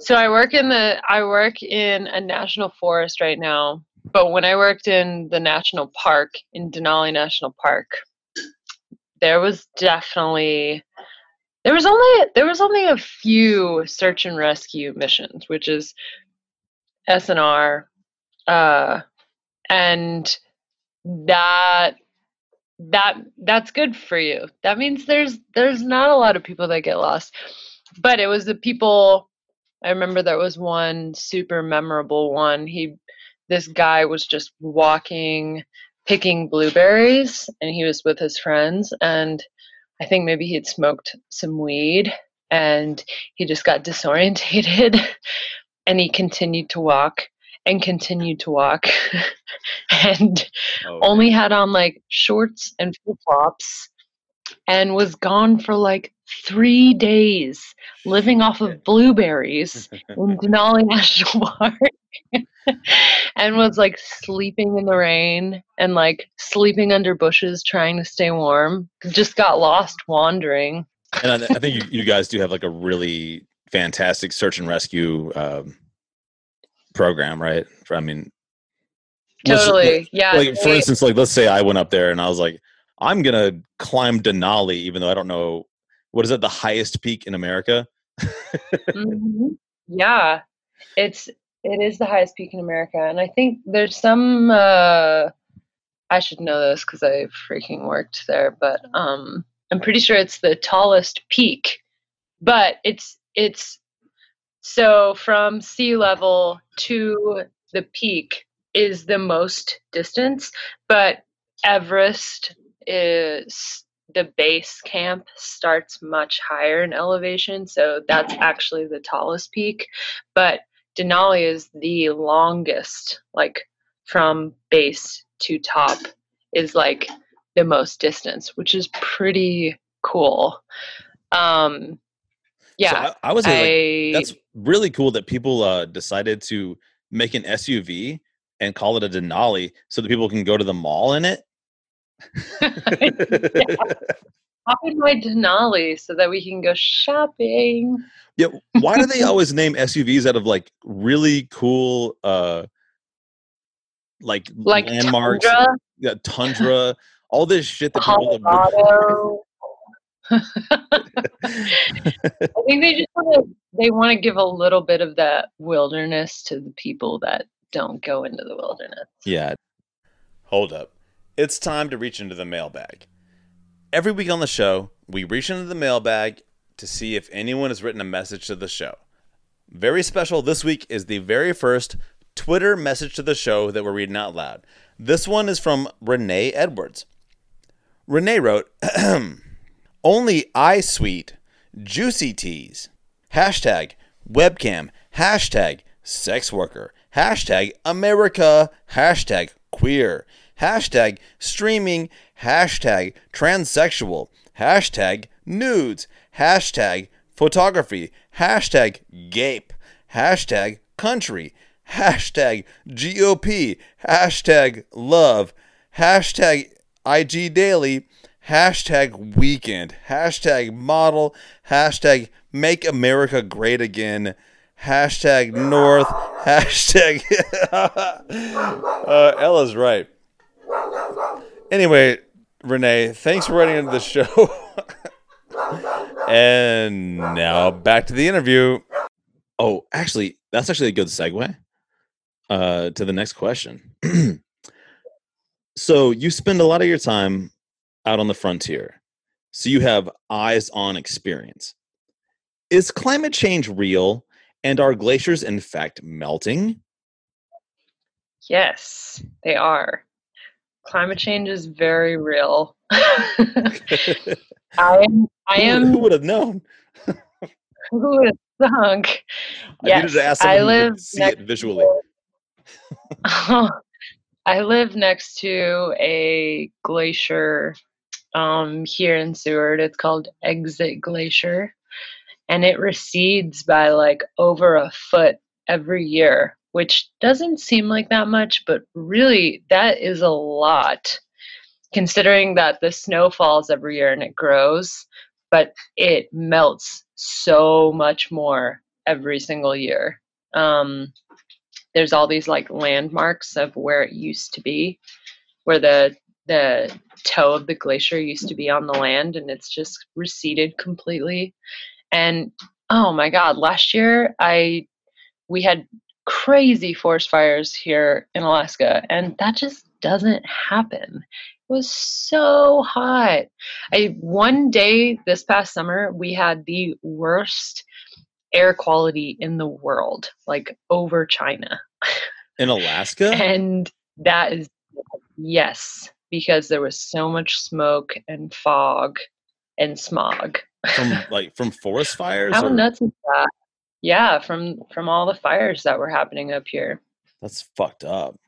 Speaker 3: so. I work in the I work in a national forest right now, but when I worked in the national park in Denali National Park, there was definitely there was only there was only a few search and rescue missions, which is SNR, uh, and that that that's good for you. That means there's there's not a lot of people that get lost. But it was the people I remember there was one super memorable one. He this guy was just walking picking blueberries and he was with his friends and I think maybe he had smoked some weed and he just got disorientated and he continued to walk and continued to walk and
Speaker 2: Oh,
Speaker 3: only had on like shorts and flip flops and was gone for like three days living off of blueberries in Denali National Park and was like sleeping in the rain and like sleeping under bushes trying to stay warm. Just got lost wandering.
Speaker 2: and I, I think you, you guys do have like a really fantastic search and rescue um, program, right? For, I mean, let's-
Speaker 3: Totally. yeah.
Speaker 2: like for instance, like let's say I went up there and I was like, I'm gonna climb Denali, even though I don't know what is it, the highest peak in America.
Speaker 3: Mhm. Yeah, it's it is the highest peak in America, and I think there's some. Uh, I should know this because I freaking worked there, but um, I'm pretty sure it's the tallest peak. But it's it's so from sea level to the peak is the most distance, but Everest is the base camp starts much higher in elevation, so that's actually the tallest peak. But Denali is the longest, like from base to top, is like the most distance, which is pretty cool. Um, yeah,
Speaker 2: so I, I was like,
Speaker 3: I,
Speaker 2: that's really cool that people uh, decided to make an SUV and call it a Denali so that people can go to the mall in it.
Speaker 3: hop in my Denali so that we can go shopping.
Speaker 2: Yeah, why do they always name SUVs out of like really cool uh like,
Speaker 3: Like
Speaker 2: landmarks,
Speaker 3: tundra,
Speaker 2: yeah, tundra, all this shit that people.
Speaker 3: I think they just want to they want to give a little bit of that wilderness to the people that don't go into the wilderness.
Speaker 2: yeah. Hold up. It's time to reach into the mailbag. Every week on the show, we reach into the mailbag to see if anyone has written a message to the show. Very special this week is the very first Twitter message to the show that we're reading out loud. This one is from Renee Edwards. Renee wrote, Only I sweet, juicy teas. Hashtag webcam. Hashtag sex worker. Hashtag America. Hashtag queer. Hashtag streaming. Hashtag transsexual. Hashtag nudes. Hashtag photography. Hashtag gape. Hashtag country. Hashtag GOP. Hashtag love. Hashtag IG daily. Hashtag weekend. Hashtag model. Hashtag make America great again. Hashtag North. Hashtag. uh, Ella's right. Anyway, Renee, thanks for writing into the show. and now back to the interview. Oh, actually, that's actually a good segue uh, to the next question. so you spend a lot of your time out on the frontier. So you have eyes on experience. Is climate change real? And are glaciers in fact melting?
Speaker 3: Yes, they are. Climate change is very real. I am I
Speaker 2: Who-
Speaker 3: am
Speaker 2: Who would have known?
Speaker 3: who is thunk.
Speaker 2: I to ask
Speaker 3: I
Speaker 2: someone
Speaker 3: live
Speaker 2: see it visually.
Speaker 3: I live next to a glacier um, here in Seward. It's called Exit Glacier, and it recedes by like over a foot every year, which doesn't seem like that much, but really that is a lot considering that the snow falls every year and it grows, but it melts so much more every single year. Um, there's all these like landmarks of where it used to be, where the the toe of the glacier used to be on the land, and it's just receded completely. And oh my God, last year I we had crazy forest fires here in Alaska, and that just doesn't happen. It was so hot. I one day this past summer we had the worst air quality in the world, like over China.
Speaker 2: In Alaska?
Speaker 3: And that is yes, because there was so much smoke and fog and smog.
Speaker 2: from like from forest fires?
Speaker 3: How
Speaker 2: or-
Speaker 3: nuts is that? Yeah, from from all the fires that were happening up here.
Speaker 2: That's fucked up.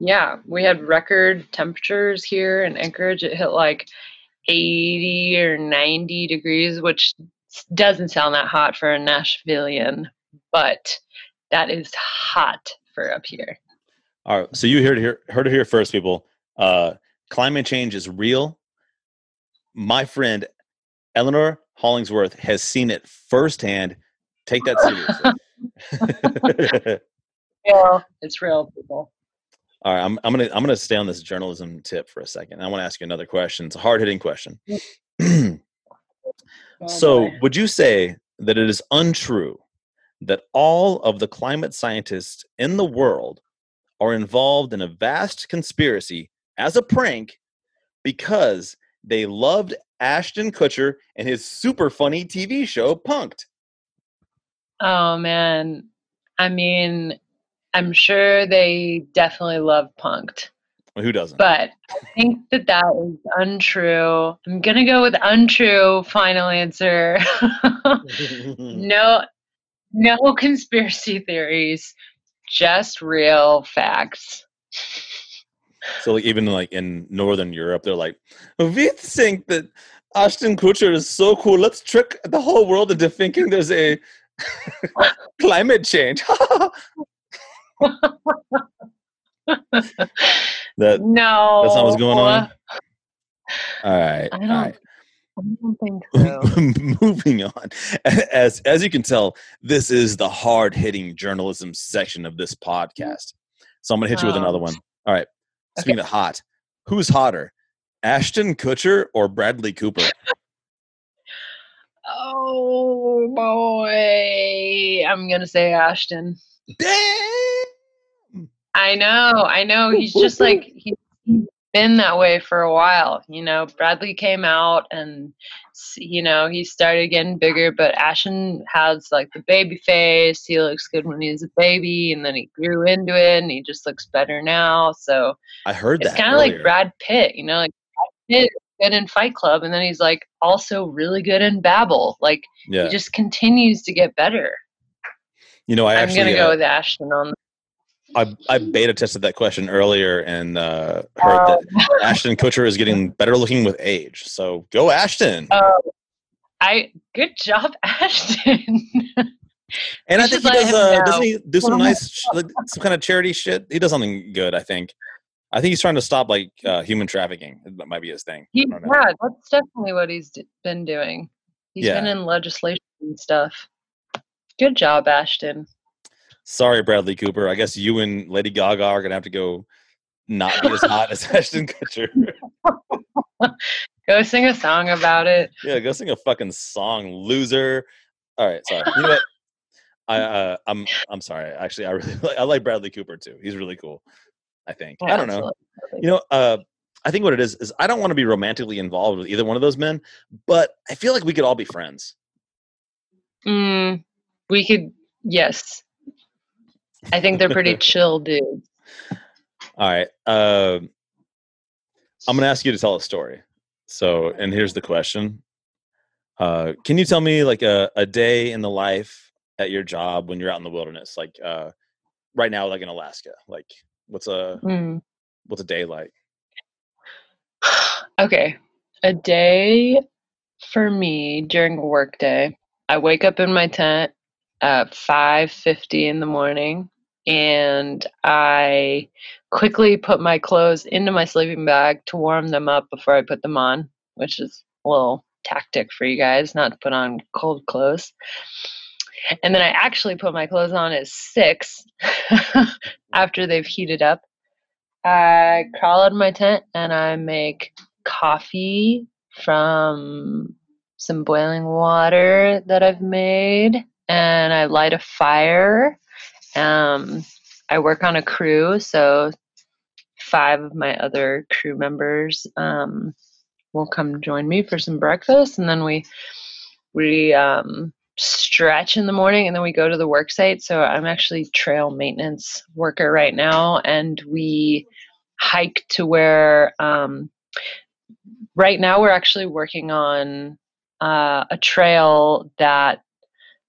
Speaker 3: Yeah, we had record temperatures here in Anchorage. It hit like 80 or 90 degrees, which doesn't sound that hot for a Nashvilleian, but that is hot for up here.
Speaker 2: All right. So you heard here heard it here first, people. Uh climate change is real. My friend Eleanor Hollingsworth has seen it firsthand. Take that seriously.
Speaker 3: Yeah, it's real, people.
Speaker 2: All right, I'm, I'm gonna I'm gonna stay on this journalism tip for a second. I want to ask you another question. It's a hard hitting question.
Speaker 3: Oh,
Speaker 2: so,
Speaker 3: boy.
Speaker 2: would you say that it is untrue that all of the climate scientists in the world are involved in a vast conspiracy as a prank because they loved Ashton Kutcher and his super funny TV show Punked?
Speaker 3: Oh man. I mean, I'm sure they definitely love punked,
Speaker 2: Well, who doesn't?
Speaker 3: but I think that that is untrue. I'm going to go with untrue final answer. no no conspiracy theories, just real facts.
Speaker 2: So like even like in Northern Europe, they're like, we think that Ashton Kutcher is so cool. Let's trick the whole world into thinking there's a climate change. that
Speaker 3: No.
Speaker 2: that's not what's going on. All right.
Speaker 3: I don't
Speaker 2: right.
Speaker 3: I don't think so.
Speaker 2: Moving on. As as you can tell, this is the hard hitting journalism section of this podcast. So I'm gonna hit you with
Speaker 3: Oh.
Speaker 2: another one. All right. Speaking of hot, who's hotter, Ashton Kutcher or Bradley Cooper?
Speaker 3: Oh boy. I'm gonna say Ashton.
Speaker 2: Damn.
Speaker 3: I know, I know. He's just like he's been that way for a while. You know, Bradley came out and you know he started getting bigger, but Ashton has like the baby face. He looks good when he's a baby, and then he grew into it, and he just looks better now. So
Speaker 2: I heard that.
Speaker 3: it's kind of like. Brad Pitt. You know, like Brad Pitt good in Fight Club, and then he's like also really good in Babel. Like
Speaker 2: Yeah.
Speaker 3: he just continues to get better.
Speaker 2: You know, I
Speaker 3: I'm
Speaker 2: actually
Speaker 3: gonna
Speaker 2: uh,
Speaker 3: go with Ashton on.
Speaker 2: I, I beta tested that question earlier and uh, heard that Ashton Kutcher is getting better looking with age. So go Ashton.
Speaker 3: Oh, I good job, Ashton.
Speaker 2: and I think he does. Uh, doesn't he do some nice, like, some kind of charity shit? He does something good. I think. I think he's trying to stop like uh, human trafficking. That might be his thing.
Speaker 3: he,
Speaker 2: I don't know.
Speaker 3: yeah, that's definitely what he's d- been doing. He's been in legislation and stuff. Good job, Ashton.
Speaker 2: Sorry, Bradley Cooper. I guess you and Lady Gaga are gonna have to go not be as hot as Ashton Kutcher.
Speaker 3: Go sing a song about it.
Speaker 2: yeah, go sing a fucking song, loser. All right, sorry. You know what? I uh, I'm I'm sorry. Actually, I really like, I like Bradley Cooper too. He's really cool. I think. I don't know.
Speaker 3: Absolutely.
Speaker 2: You know, uh, I think what it is is I don't want to be romantically involved with either one of those men, but I feel like we could all be friends.
Speaker 3: Mm, we could, yes. I think they're pretty chill dudes.
Speaker 2: All right. Um, I'm going to ask you to tell a story. So, and here's the question. Uh, can you tell me like a, a day in the life at your job when you're out in the wilderness? Like uh, right now, like in Alaska, like what's a,
Speaker 3: Mm.
Speaker 2: what's a day like?
Speaker 3: Okay. A day for me during a work day, I wake up in my tent at 5:50 in the morning and I quickly put my clothes into my sleeping bag to warm them up before I put them on, which is a little tactic for you guys not to put on cold clothes. And then I actually put my clothes on at 6 after they've heated up. I crawl out of my tent and I make coffee from some boiling water that I've made, and I light a fire. Um, I work on a crew, so five of my other crew members um, will come join me for some breakfast, and then we we um, stretch in the morning, and then we go to the work site. So I'm actually trail maintenance worker right now, and we hike to where um, right now we're actually working on uh, a trail that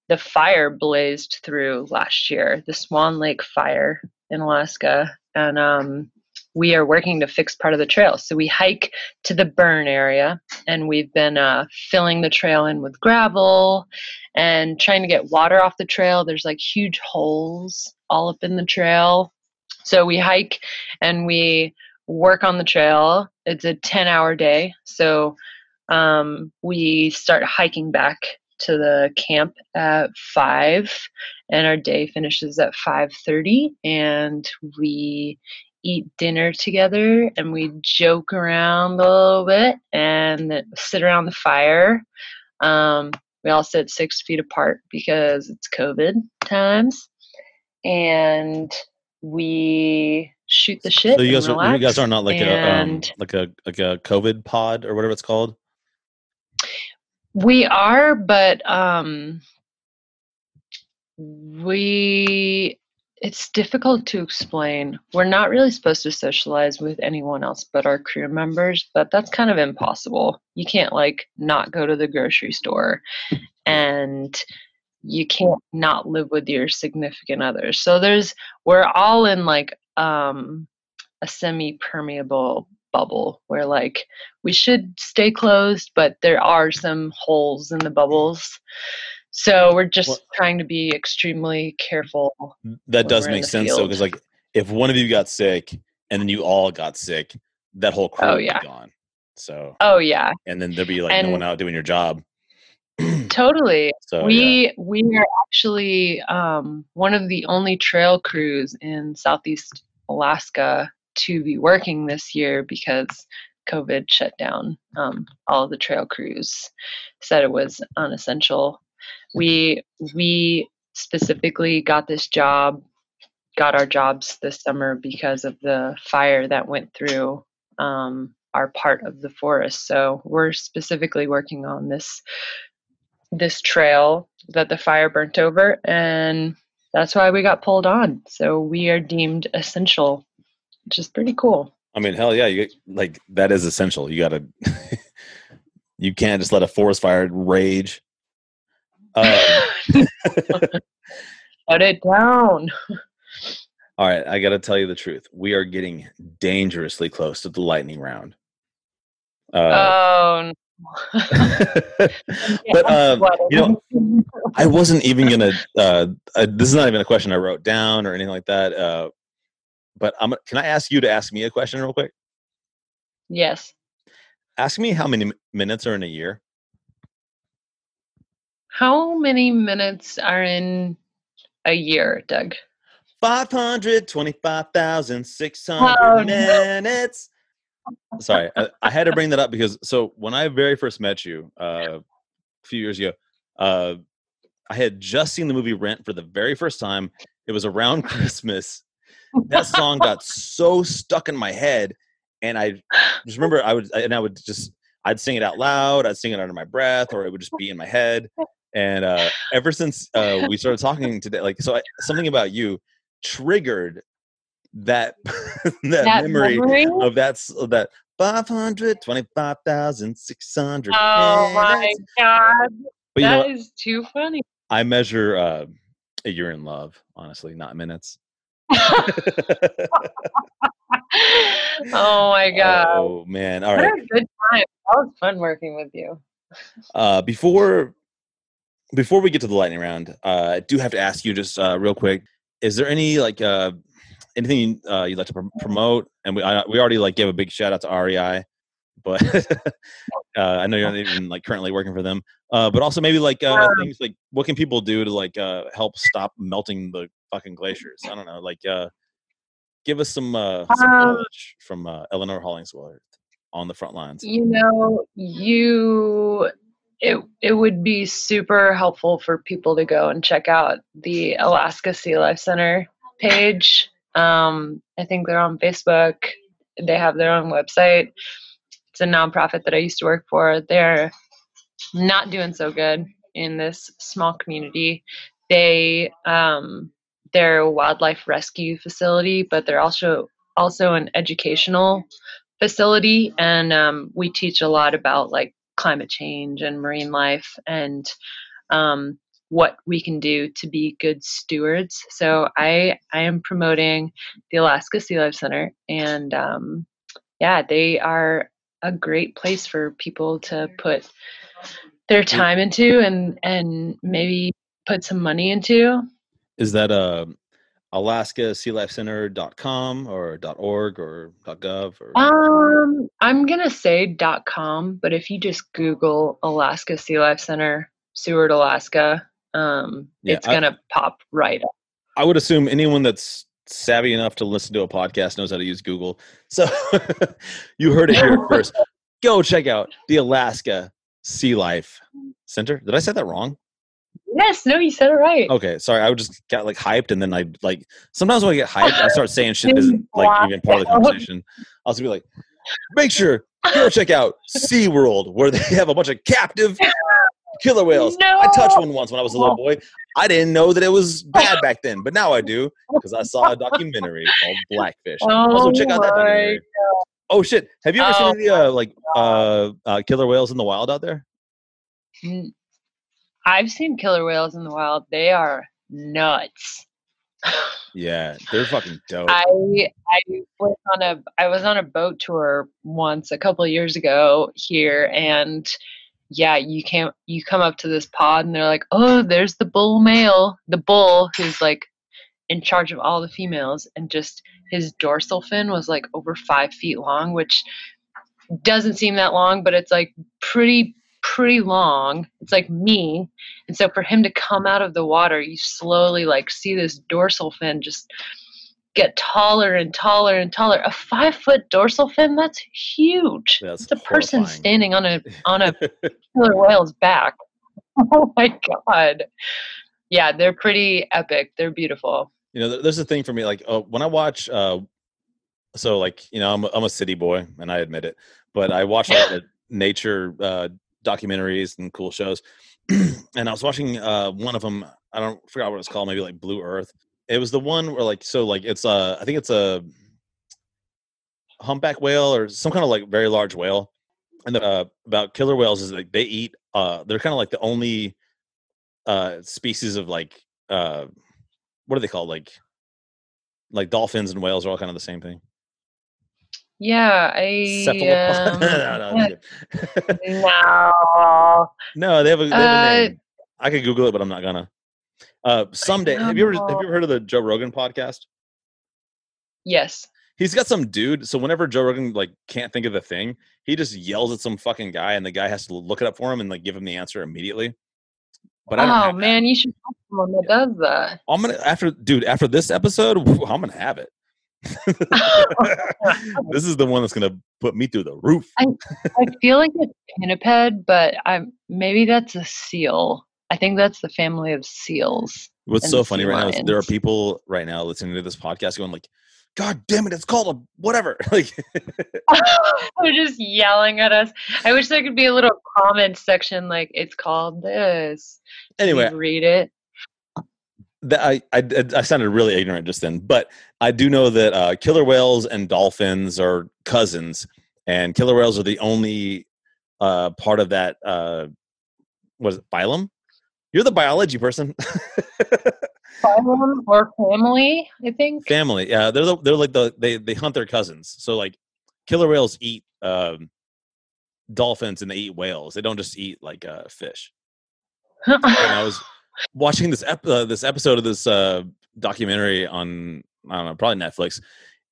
Speaker 3: the fire blazed through last year, the Swan Lake fire in Alaska, and um, we are working to fix part of the trail. So we hike to the burn area, and we've been uh, filling the trail in with gravel and trying to get water off the trail. There's like huge holes all up in the trail. So we hike and we work on the trail. It's a 10 hour day. So um, we start hiking back to the camp at 5 and our day finishes at 5.30 and we eat dinner together and we joke around a little bit and sit around the fire um, we all sit six feet apart because it's covid times and we shoot the shit
Speaker 2: So you guys, are, you guys are not like a um, like a like a COVID pod or whatever it's called.
Speaker 3: We are, but um we it's difficult to explain. We're not really supposed to socialize with anyone else but our crew members, but that's kind of impossible. You can't like not go to the grocery store and you can't not live with your significant others. So there's we're all in like um a semi-permeable bubble where like we should stay closed, but there are some holes in the bubbles. So we're just
Speaker 2: Well-
Speaker 3: trying to be extremely careful.
Speaker 2: That does make sense though, because like if one of you got sick and then you all got sick, that whole crew
Speaker 3: Oh,
Speaker 2: would
Speaker 3: yeah.
Speaker 2: be gone. So
Speaker 3: Oh yeah,
Speaker 2: and then there'd be like no one out doing your job.
Speaker 3: totally.
Speaker 2: So yeah.
Speaker 3: we we are actually um, one of the only trail crews in southeast Alaska to be working this year because COVID shut down um, all the trail crews. Said it was unessential. We we specifically got this job, got our jobs this summer because of the fire that went through um, our part of the forest. So we're specifically working on this this trail that the fire burnt over, and that's why we got pulled on. So we are deemed essential, which is pretty cool.
Speaker 2: I mean, hell yeah, you like that is essential. You gotta, you can't just let a forest fire rage. Um,
Speaker 3: Shut it down.
Speaker 2: all right, I gotta tell you the truth. We are getting dangerously close to the lightning round. Uh,
Speaker 3: oh,
Speaker 2: but um, you know, I wasn't even gonna. Uh, uh, this is not even a question I wrote down or anything like that. But I'm. Can I ask you to ask me a question real quick?
Speaker 3: yes.
Speaker 2: Ask me how many minutes are in a year.
Speaker 3: How many minutes are in a year, Doug?
Speaker 2: Five hundred twenty-five thousand six hundred
Speaker 3: Oh, no.
Speaker 2: minutes. Sorry, I, I had to bring that up because so when I very first met you uh, a few years ago, uh, I had just seen the movie Rent for the very first time. It was around Christmas. That song got so stuck in my head, and I just remember I would and I would just I'd sing it out loud, I'd sing it under my breath, or it would just be in my head. And uh, ever since uh, we started talking today, like so, I, something about you triggered that that,
Speaker 3: That
Speaker 2: memory,
Speaker 3: memory?
Speaker 2: of that of that five hundred twenty five thousand six hundred.
Speaker 3: Oh my god,
Speaker 2: But you know,
Speaker 3: that is too funny.
Speaker 2: I measure uh, a year in love, honestly, not minutes.
Speaker 3: oh my god.
Speaker 2: Oh man! All right.
Speaker 3: Good time. That was fun working with you.
Speaker 2: Uh, before before we get to the lightning round, uh, I do have to ask you just uh, real quick: Is there any like uh, anything uh, you'd like to pr- promote? And we I, we already like gave a big shout out to REI, but uh, I know you're not even like currently working for them. Uh, but also maybe like uh,
Speaker 3: Um,
Speaker 2: things like what can people do to like uh, help stop melting the fucking glaciers? I don't know, like uh, give us some uh, some
Speaker 3: Um,
Speaker 2: knowledge from uh, Eleanor Hollingsworth on the front lines.
Speaker 3: You know, you it it would be super helpful for people to go and check out the Alaska Sea Life Center page. Um, I think they're on Facebook. They have their own website. It's a nonprofit that I used to work for. They're not doing so good in this small community. They um, they're a wildlife rescue facility, but they're also also an educational facility, and um, we teach a lot about like climate change and marine life and um, what we can do to be good stewards. So I I am promoting the Alaska Sea Life Center, and um, yeah, they are a great place for people to put their time into and and maybe put some money into.
Speaker 2: Is that uh, alaskasealifecenter.com or .org or .gov or
Speaker 3: Um, I'm gonna say .com, but if you just Google Alaska Sea Life Center, Seward, Alaska, um,
Speaker 2: Yeah,
Speaker 3: it's gonna pop right up.
Speaker 2: I would assume anyone that's savvy enough to listen to a podcast knows how to use Google. So you heard it here first. Go check out the Alaska Sea Life Center. Did I say that wrong?
Speaker 3: Yes, no, you said it right.
Speaker 2: Okay, sorry. I just got like hyped, and then I like sometimes when I get hyped, I start saying shit that isn't like even part of the conversation. I'll just be like, make sure go check out SeaWorld, where they have a bunch of captive killer whales. I touched one once when I was a little boy. I didn't know that it was bad back then, but now I do because I saw a documentary called Blackfish. also, check out that
Speaker 3: Oh
Speaker 2: documentary. Oh shit! Have you ever
Speaker 3: Oh
Speaker 2: seen the uh, like uh, uh, killer whales in the wild out there?
Speaker 3: I've seen killer whales in the wild. They are nuts.
Speaker 2: Yeah, they're fucking dope.
Speaker 3: I I was on a I was on a boat tour once a couple years ago here and yeah, you can't you come up to this pod and they're like, "Oh, there's the bull male, the bull who's like in charge of all the females and just his dorsal fin was like over 5 feet long, which doesn't seem that long, but it's like pretty pretty long. It's like me. And so for him to come out of the water, you slowly like see this dorsal fin just get taller and taller and taller. A five foot dorsal fin, that's huge.
Speaker 2: That's
Speaker 3: it's a person standing on a on a killer whale's back. Oh my god. Yeah, they're pretty epic. They're beautiful.
Speaker 2: you know, there's a thing for me. Like uh, when I watch, uh, so like you know, I'm a, I'm a city boy, and I admit it. But I watch a lot of nature uh, documentaries and cool shows. and I was watching uh, one of them. I don't forgot what it's called. Maybe like Blue Earth. It was the one where like so like it's a I think it's a humpback whale or some kind of like very large whale. And the, uh, about killer whales is like they eat. Uh, they're kind of like the only uh species of like uh what are they called like like dolphins and whales are all kind of the same thing.
Speaker 3: Yeah, I um,
Speaker 2: no, no, I'm
Speaker 3: no.
Speaker 2: no, they have a, they have a
Speaker 3: Uh,
Speaker 2: name. I could Google it, but I'm not gonna. Uh, someday, have you ever have you ever heard of the Joe Rogan podcast?
Speaker 3: Yes.
Speaker 2: He's got some dude. So whenever Joe Rogan like can't think of the thing, he just yells at some fucking guy, and the guy has to look it up for him and like give him the answer immediately. But I don't
Speaker 3: Oh
Speaker 2: have that.
Speaker 3: man, you should have someone that does that.
Speaker 2: I'm gonna after dude after this episode, I'm gonna have it. this is the one that's gonna put me through the roof.
Speaker 3: I feel like it's pinniped, but I'm maybe that's a seal. I think that's the family of seals.
Speaker 2: What's so funny right now is there are people right now listening to this podcast going like, "God damn it, it's called a whatever." Like,
Speaker 3: They're just yelling at us. I wish there could be a little comment section like it's called this.
Speaker 2: Anyway,
Speaker 3: read it.
Speaker 2: that I, I I sounded really ignorant just then, but I do know that uh, killer whales and dolphins are cousins, and killer whales are the only uh, part of that. Uh, what is it, phylum? You're the biology person.
Speaker 3: Or family, I think.
Speaker 2: Family, yeah, they're the, they're like the they they hunt their cousins. So like, killer whales eat um, dolphins and they eat whales. They don't just eat like uh, fish. and I was watching this ep- uh, this episode of this uh, documentary on I don't know probably Netflix,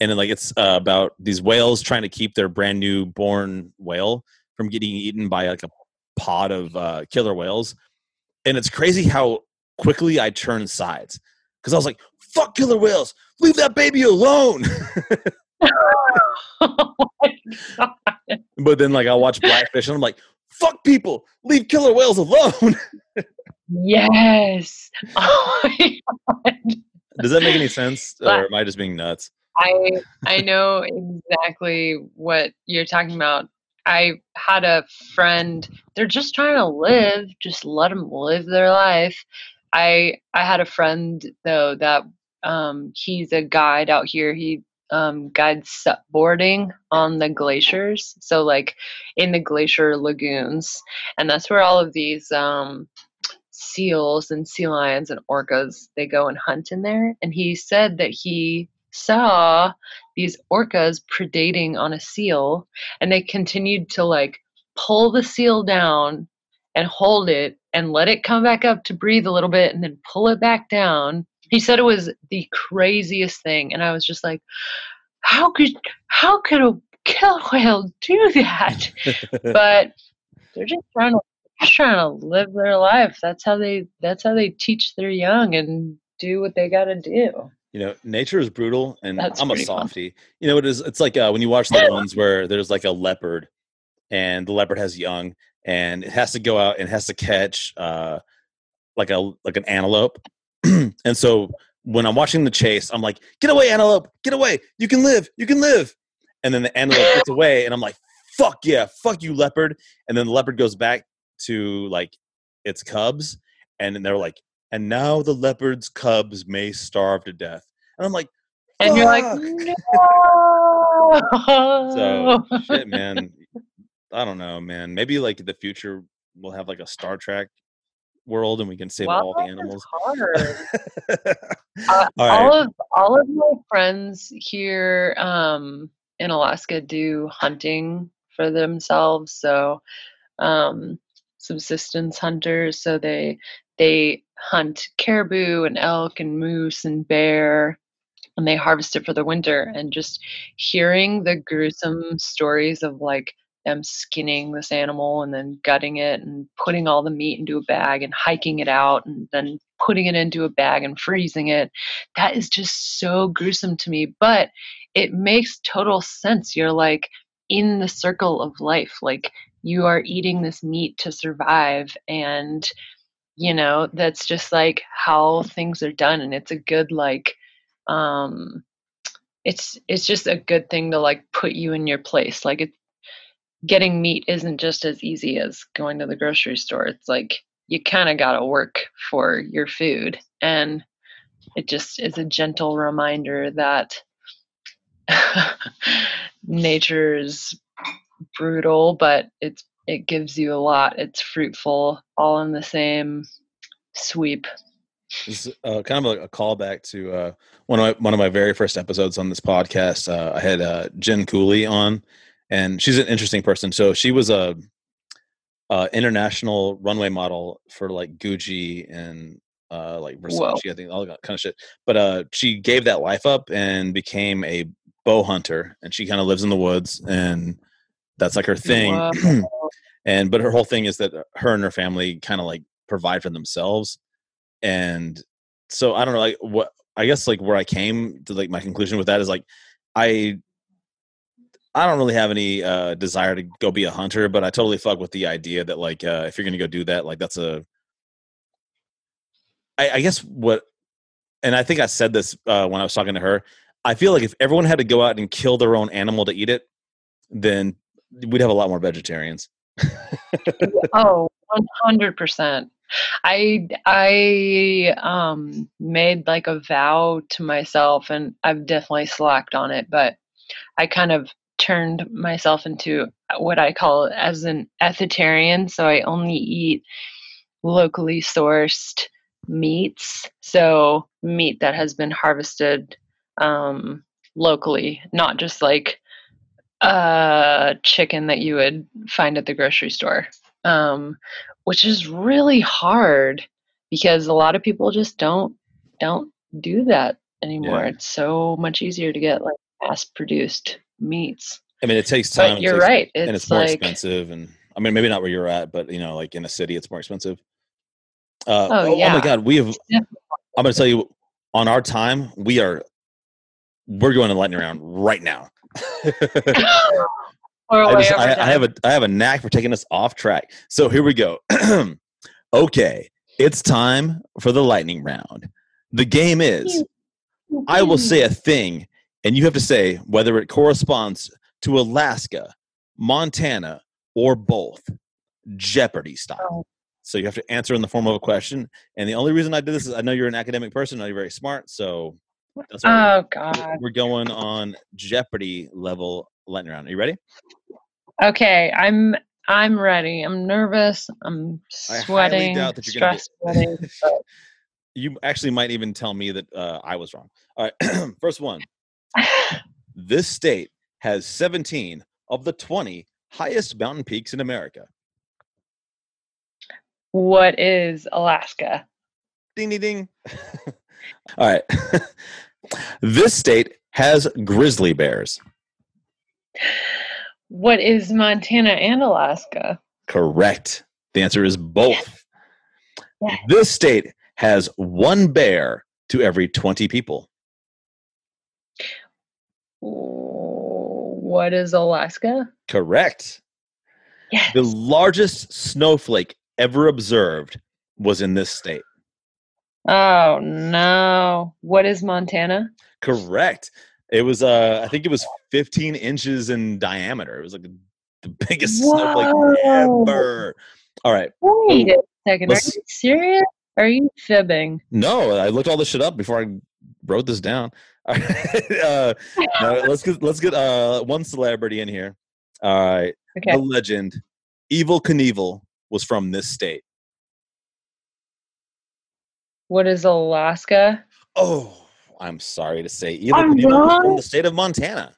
Speaker 2: and then like it's uh, about these whales trying to keep their brand new born whale from getting eaten by like a pod of uh, killer whales, and it's crazy how quickly I turned sides because I was like, "Fuck killer whales, leave that baby alone."
Speaker 3: oh
Speaker 2: but then like I watch Blackfish and I'm like, "Fuck people, leave killer whales alone."
Speaker 3: Yes. Oh my God.
Speaker 2: Does that make any sense, or am I just being nuts?
Speaker 3: I I know exactly what you're talking about. I had a friend. They're just trying to live. Just let them live their life. I I had a friend though that um, he's a guide out here. He um, guides boarding on the glaciers. So like in the glacier lagoons, and that's where all of these um, seals and sea lions and orcas they go and hunt in there. And he said that he saw these orcas predating on a seal and they continued to like pull the seal down and hold it and let it come back up to breathe a little bit and then pull it back down. He said it was the craziest thing and i was just like how could how could a killer whale do that? But they're just trying to just trying to live their life. That's how they that's how they teach their young and do what they got to do
Speaker 2: you know nature is brutal and
Speaker 3: That's
Speaker 2: i'm a
Speaker 3: pretty fun.
Speaker 2: softie. You know it is? It's like uh, when you watch the ones where there's like a leopard and the leopard has young and it has to go out and has to catch uh like a like an antelope. And so when i'm watching the chase i'm like get away antelope! Get away! You can live! You can live! And then the antelope gets away and i'm like fuck yeah! Fuck you leopard! And then the leopard goes back to like its cubs and they're like and now the leopard's cubs may starve to death and i'm like
Speaker 3: and you're like no
Speaker 2: So shit, man. I don't know, man. Maybe like the future we'll have like a Star Trek world and we can save all the animals.
Speaker 3: Uh,
Speaker 2: all right.
Speaker 3: all of all of my friends here um, in Alaska do hunting for themselves, so um, subsistence hunters. So they they hunt caribou and elk and moose and bear, and they harvest it for the winter. And just hearing the gruesome stories of like them skinning this animal and then gutting it and putting all the meat into a bag and hiking it out and then putting it into a bag and freezing it. That is just so gruesome to me. But it makes total sense. You're like in the circle of life. Like you are eating this meat to survive. And, you know, that's just like how things are done. And it's a good, like, um, it's it's just a good thing to like put you in your place like it getting meat isn't just as easy as going to the grocery store it's like you kind of got to work for your food and it just is a gentle reminder that nature's brutal but it's it gives you a lot it's fruitful all in the same sweep
Speaker 2: this is uh, kind of a, a callback to uh, one of my one of my very first episodes on this podcast. Uh, I had uh, Jen Cooley on, and she's an interesting person. So she was a, a international runway model for like Gucci and uh, like Versace, Whoa. I think all that kind of shit. But uh, she gave that life up and became a bow hunter, and she kind of lives in the woods, and that's like her thing. and but her whole thing is that her and her family kind of like provide for themselves and so i don't know like what i guess like where i came to like my conclusion with that is like i i don't really have any uh desire to go be a hunter but i totally fuck with the idea that like uh if you're gonna go do that like that's a I, I guess what and i think i said this uh when i was talking to her i feel like if everyone had to go out and kill their own animal to eat it then we'd have a lot more vegetarians
Speaker 3: oh 100% I I um made like a vow to myself and I've definitely slacked on it, but I kind of turned myself into what I call as an ethitarian, so I only eat locally sourced meats. So meat that has been harvested um locally, not just like a chicken that you would find at the grocery store. Um, which is really hard because a lot of people just don't don't do that anymore. Yeah. It's so much easier to get like mass produced meats.
Speaker 2: I mean, it takes time.
Speaker 3: But you're
Speaker 2: takes,
Speaker 3: right,
Speaker 2: it's and it's more like, expensive. And I mean, maybe not where you're at, but you know, like in a city, it's more expensive. Uh, oh, oh, yeah. oh my God, we have. I'm going to tell you, on our time, we are. We're going to lightning round right now. I, just, I, I, have a I have a knack for taking us off track. So here we go. okay, it's time for the lightning round. The game is I will say a thing, and you have to say whether it corresponds to Alaska, Montana, or both. Jeopardy style. Oh. So you have to answer in the form of a question. And the only reason I did this is I know you're an academic person, I know you're very smart. So
Speaker 3: that's oh God,
Speaker 2: we're going on Jeopardy level lightning round. Are you ready?
Speaker 3: Okay, I'm I'm ready. I'm nervous. I'm sweating. I doubt that you're stress sweating.
Speaker 2: you actually might even tell me that uh, I was wrong. All right, first one. this state has 17 of the 20 highest mountain peaks in America.
Speaker 3: What is Alaska?
Speaker 2: Ding ding ding. All right. this state has grizzly bears.
Speaker 3: What is Montana and Alaska?
Speaker 2: Correct. The answer is both. Yes. This state has one bear to every 20 people.
Speaker 3: What is Alaska?
Speaker 2: Correct. Yes. The largest snowflake ever observed was in this state.
Speaker 3: Oh no. What is Montana?
Speaker 2: Correct. It was uh I think it was 15 inches in diameter. It was like the biggest Whoa. snowflake ever. All right.
Speaker 3: Wait a second. Let's, Are you serious? Are you fibbing?
Speaker 2: No, I looked all this shit up before I wrote this down. All right. uh, let's get let's get uh one celebrity in here. All right. Okay. The legend, Evel Knievel, was from this state.
Speaker 3: What is Alaska?
Speaker 2: Oh, I'm sorry to say, Knievel from the state of Montana.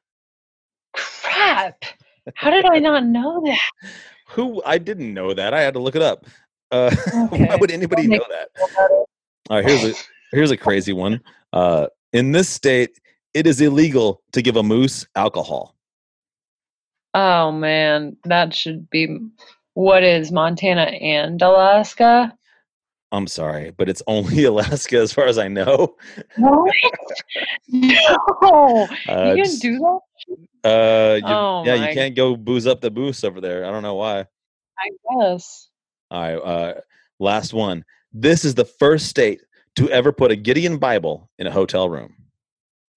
Speaker 3: Crap! How did I not know that?
Speaker 2: Who? I didn't know that. I had to look it up. Uh, okay. Why would anybody know that? All right, here's a here's a crazy one. Uh, in this state, it is illegal to give a moose alcohol.
Speaker 3: Oh man, that should be what is Montana and Alaska?
Speaker 2: I'm sorry, but it's only Alaska as far as I know.
Speaker 3: What? no,
Speaker 2: Uh,
Speaker 3: you can do that.
Speaker 2: uh, you-
Speaker 3: Oh
Speaker 2: yeah,
Speaker 3: my-
Speaker 2: you can't go booze up the booze over there. I don't know why.
Speaker 3: I guess.
Speaker 2: All right, uh, last one. This is the first state to ever put a Gideon Bible in a hotel room.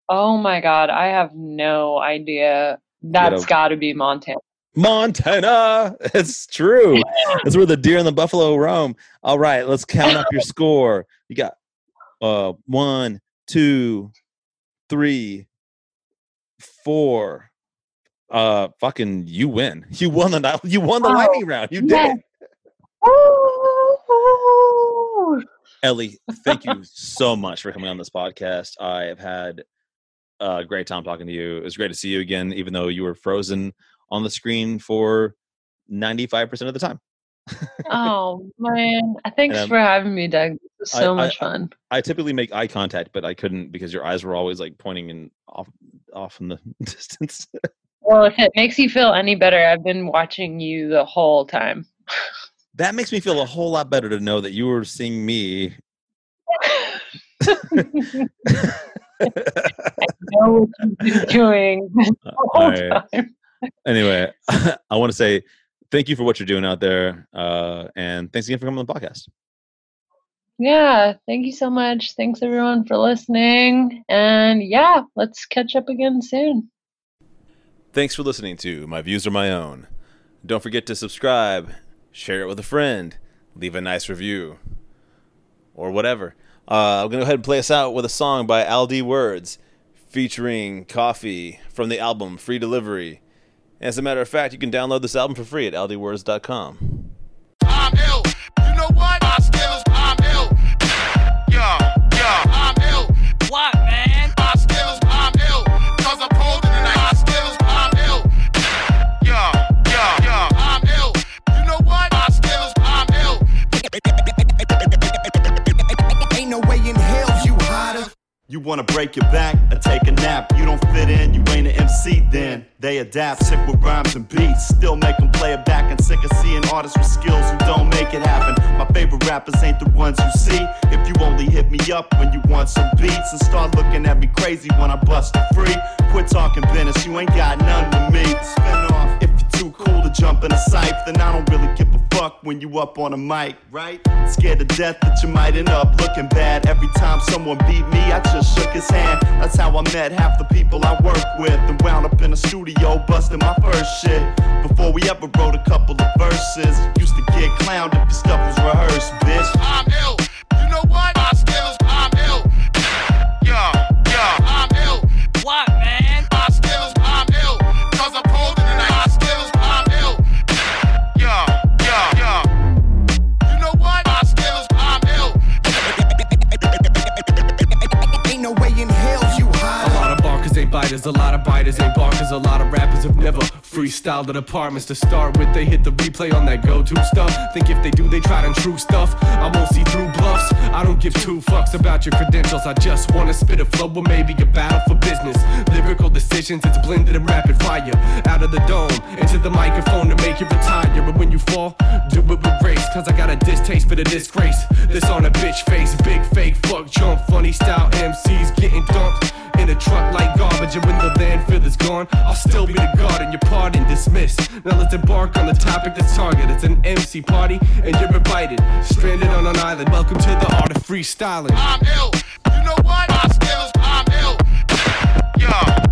Speaker 3: Oh my god, I have no idea. That's got to be Montana.
Speaker 2: Montana. It's true. That's where the deer and the buffalo roam. All right, let's count up your score. You got uh one, two, three, four. Uh fucking you win. You won the you won the lightning round. You did
Speaker 3: Yes.
Speaker 2: it.
Speaker 3: Ooh.
Speaker 2: Ellie, thank you so much for coming on this podcast. I have had a great time talking to you. It was great to see you again, even though you were frozen on the screen for 95% of the time.
Speaker 3: Oh man, thanks
Speaker 2: Um,
Speaker 3: for having me, Doug. This
Speaker 2: I-
Speaker 3: so
Speaker 2: I-
Speaker 3: much fun.
Speaker 2: I typically make eye contact, but I couldn't because your eyes were always like pointing in off off in the distance.
Speaker 3: Well, if it makes you feel any better, I've been watching you the whole time.
Speaker 2: that makes me feel a whole lot better to know that you were seeing me.
Speaker 3: I know what you've been doing the whole
Speaker 2: Alright.
Speaker 3: time.
Speaker 2: Anyway, I want to say thank you for what you're doing out there, uh, and thanks again for coming on the podcast.
Speaker 3: Yeah, thank you so much. Thanks everyone for listening. And yeah, let's catch up again soon.
Speaker 2: Thanks for listening to My Views Are My Own. Don't forget to subscribe, share it with a friend, leave a nice review, or whatever. Uh, I'm going to go ahead and play us out with a song by Aldi Words featuring Coffee from the album Free Delivery. As a matter of fact, you can download this album for free at aldiwords.com.
Speaker 4: You
Speaker 5: wanna break your back or take a nap? You don't fit in, you ain't an MC then. They adapt, sick with rhymes and beats. Still make them play it back and sick of seeing artists with skills who don't make it happen. My favorite rappers ain't the ones you see. If you only hit me up when you want some beats and start looking at me crazy when I bust it free. Quit talking business, you ain't got none to me. Spin off. Too cool to jump in a scythe, then I don't really give a fuck when you up on a mic, right? Scared to death that you might end up looking bad. Every time someone beat me, I just shook his hand. That's how I met half the people I work with and wound up in a studio busting my first shit. Before we ever wrote a couple of verses, used to get clowned if your stuff was rehearsed, bitch.
Speaker 4: I'm ill. You know what? My
Speaker 6: biters, a lot of biters ain't barkers. A lot of rappers have never freestyled at apartments to start with. They hit the replay on that go to stuff. Think if they do, they try to true stuff. I won't see through bluffs. I don't give two fucks about your credentials. I just wanna spit a flow or maybe a battle for business. Lyrical decisions, it's blended in rapid fire. Out of the dome, into the microphone to make you retire. But when you fall, do it with grace. Cause I got a distaste for the disgrace. This on a bitch face, big fake fuck jump, funny style MCs getting dumped in a truck like garbage. And when the landfill is gone, I'll still be the guard and your pardon dismissed. Now let's embark on the topic that's target. It's an MC party, and you're invited. Stranded on an island. Welcome to the art of freestyling.
Speaker 4: I'm ill. You know what? My skills, I'm ill. Yeah,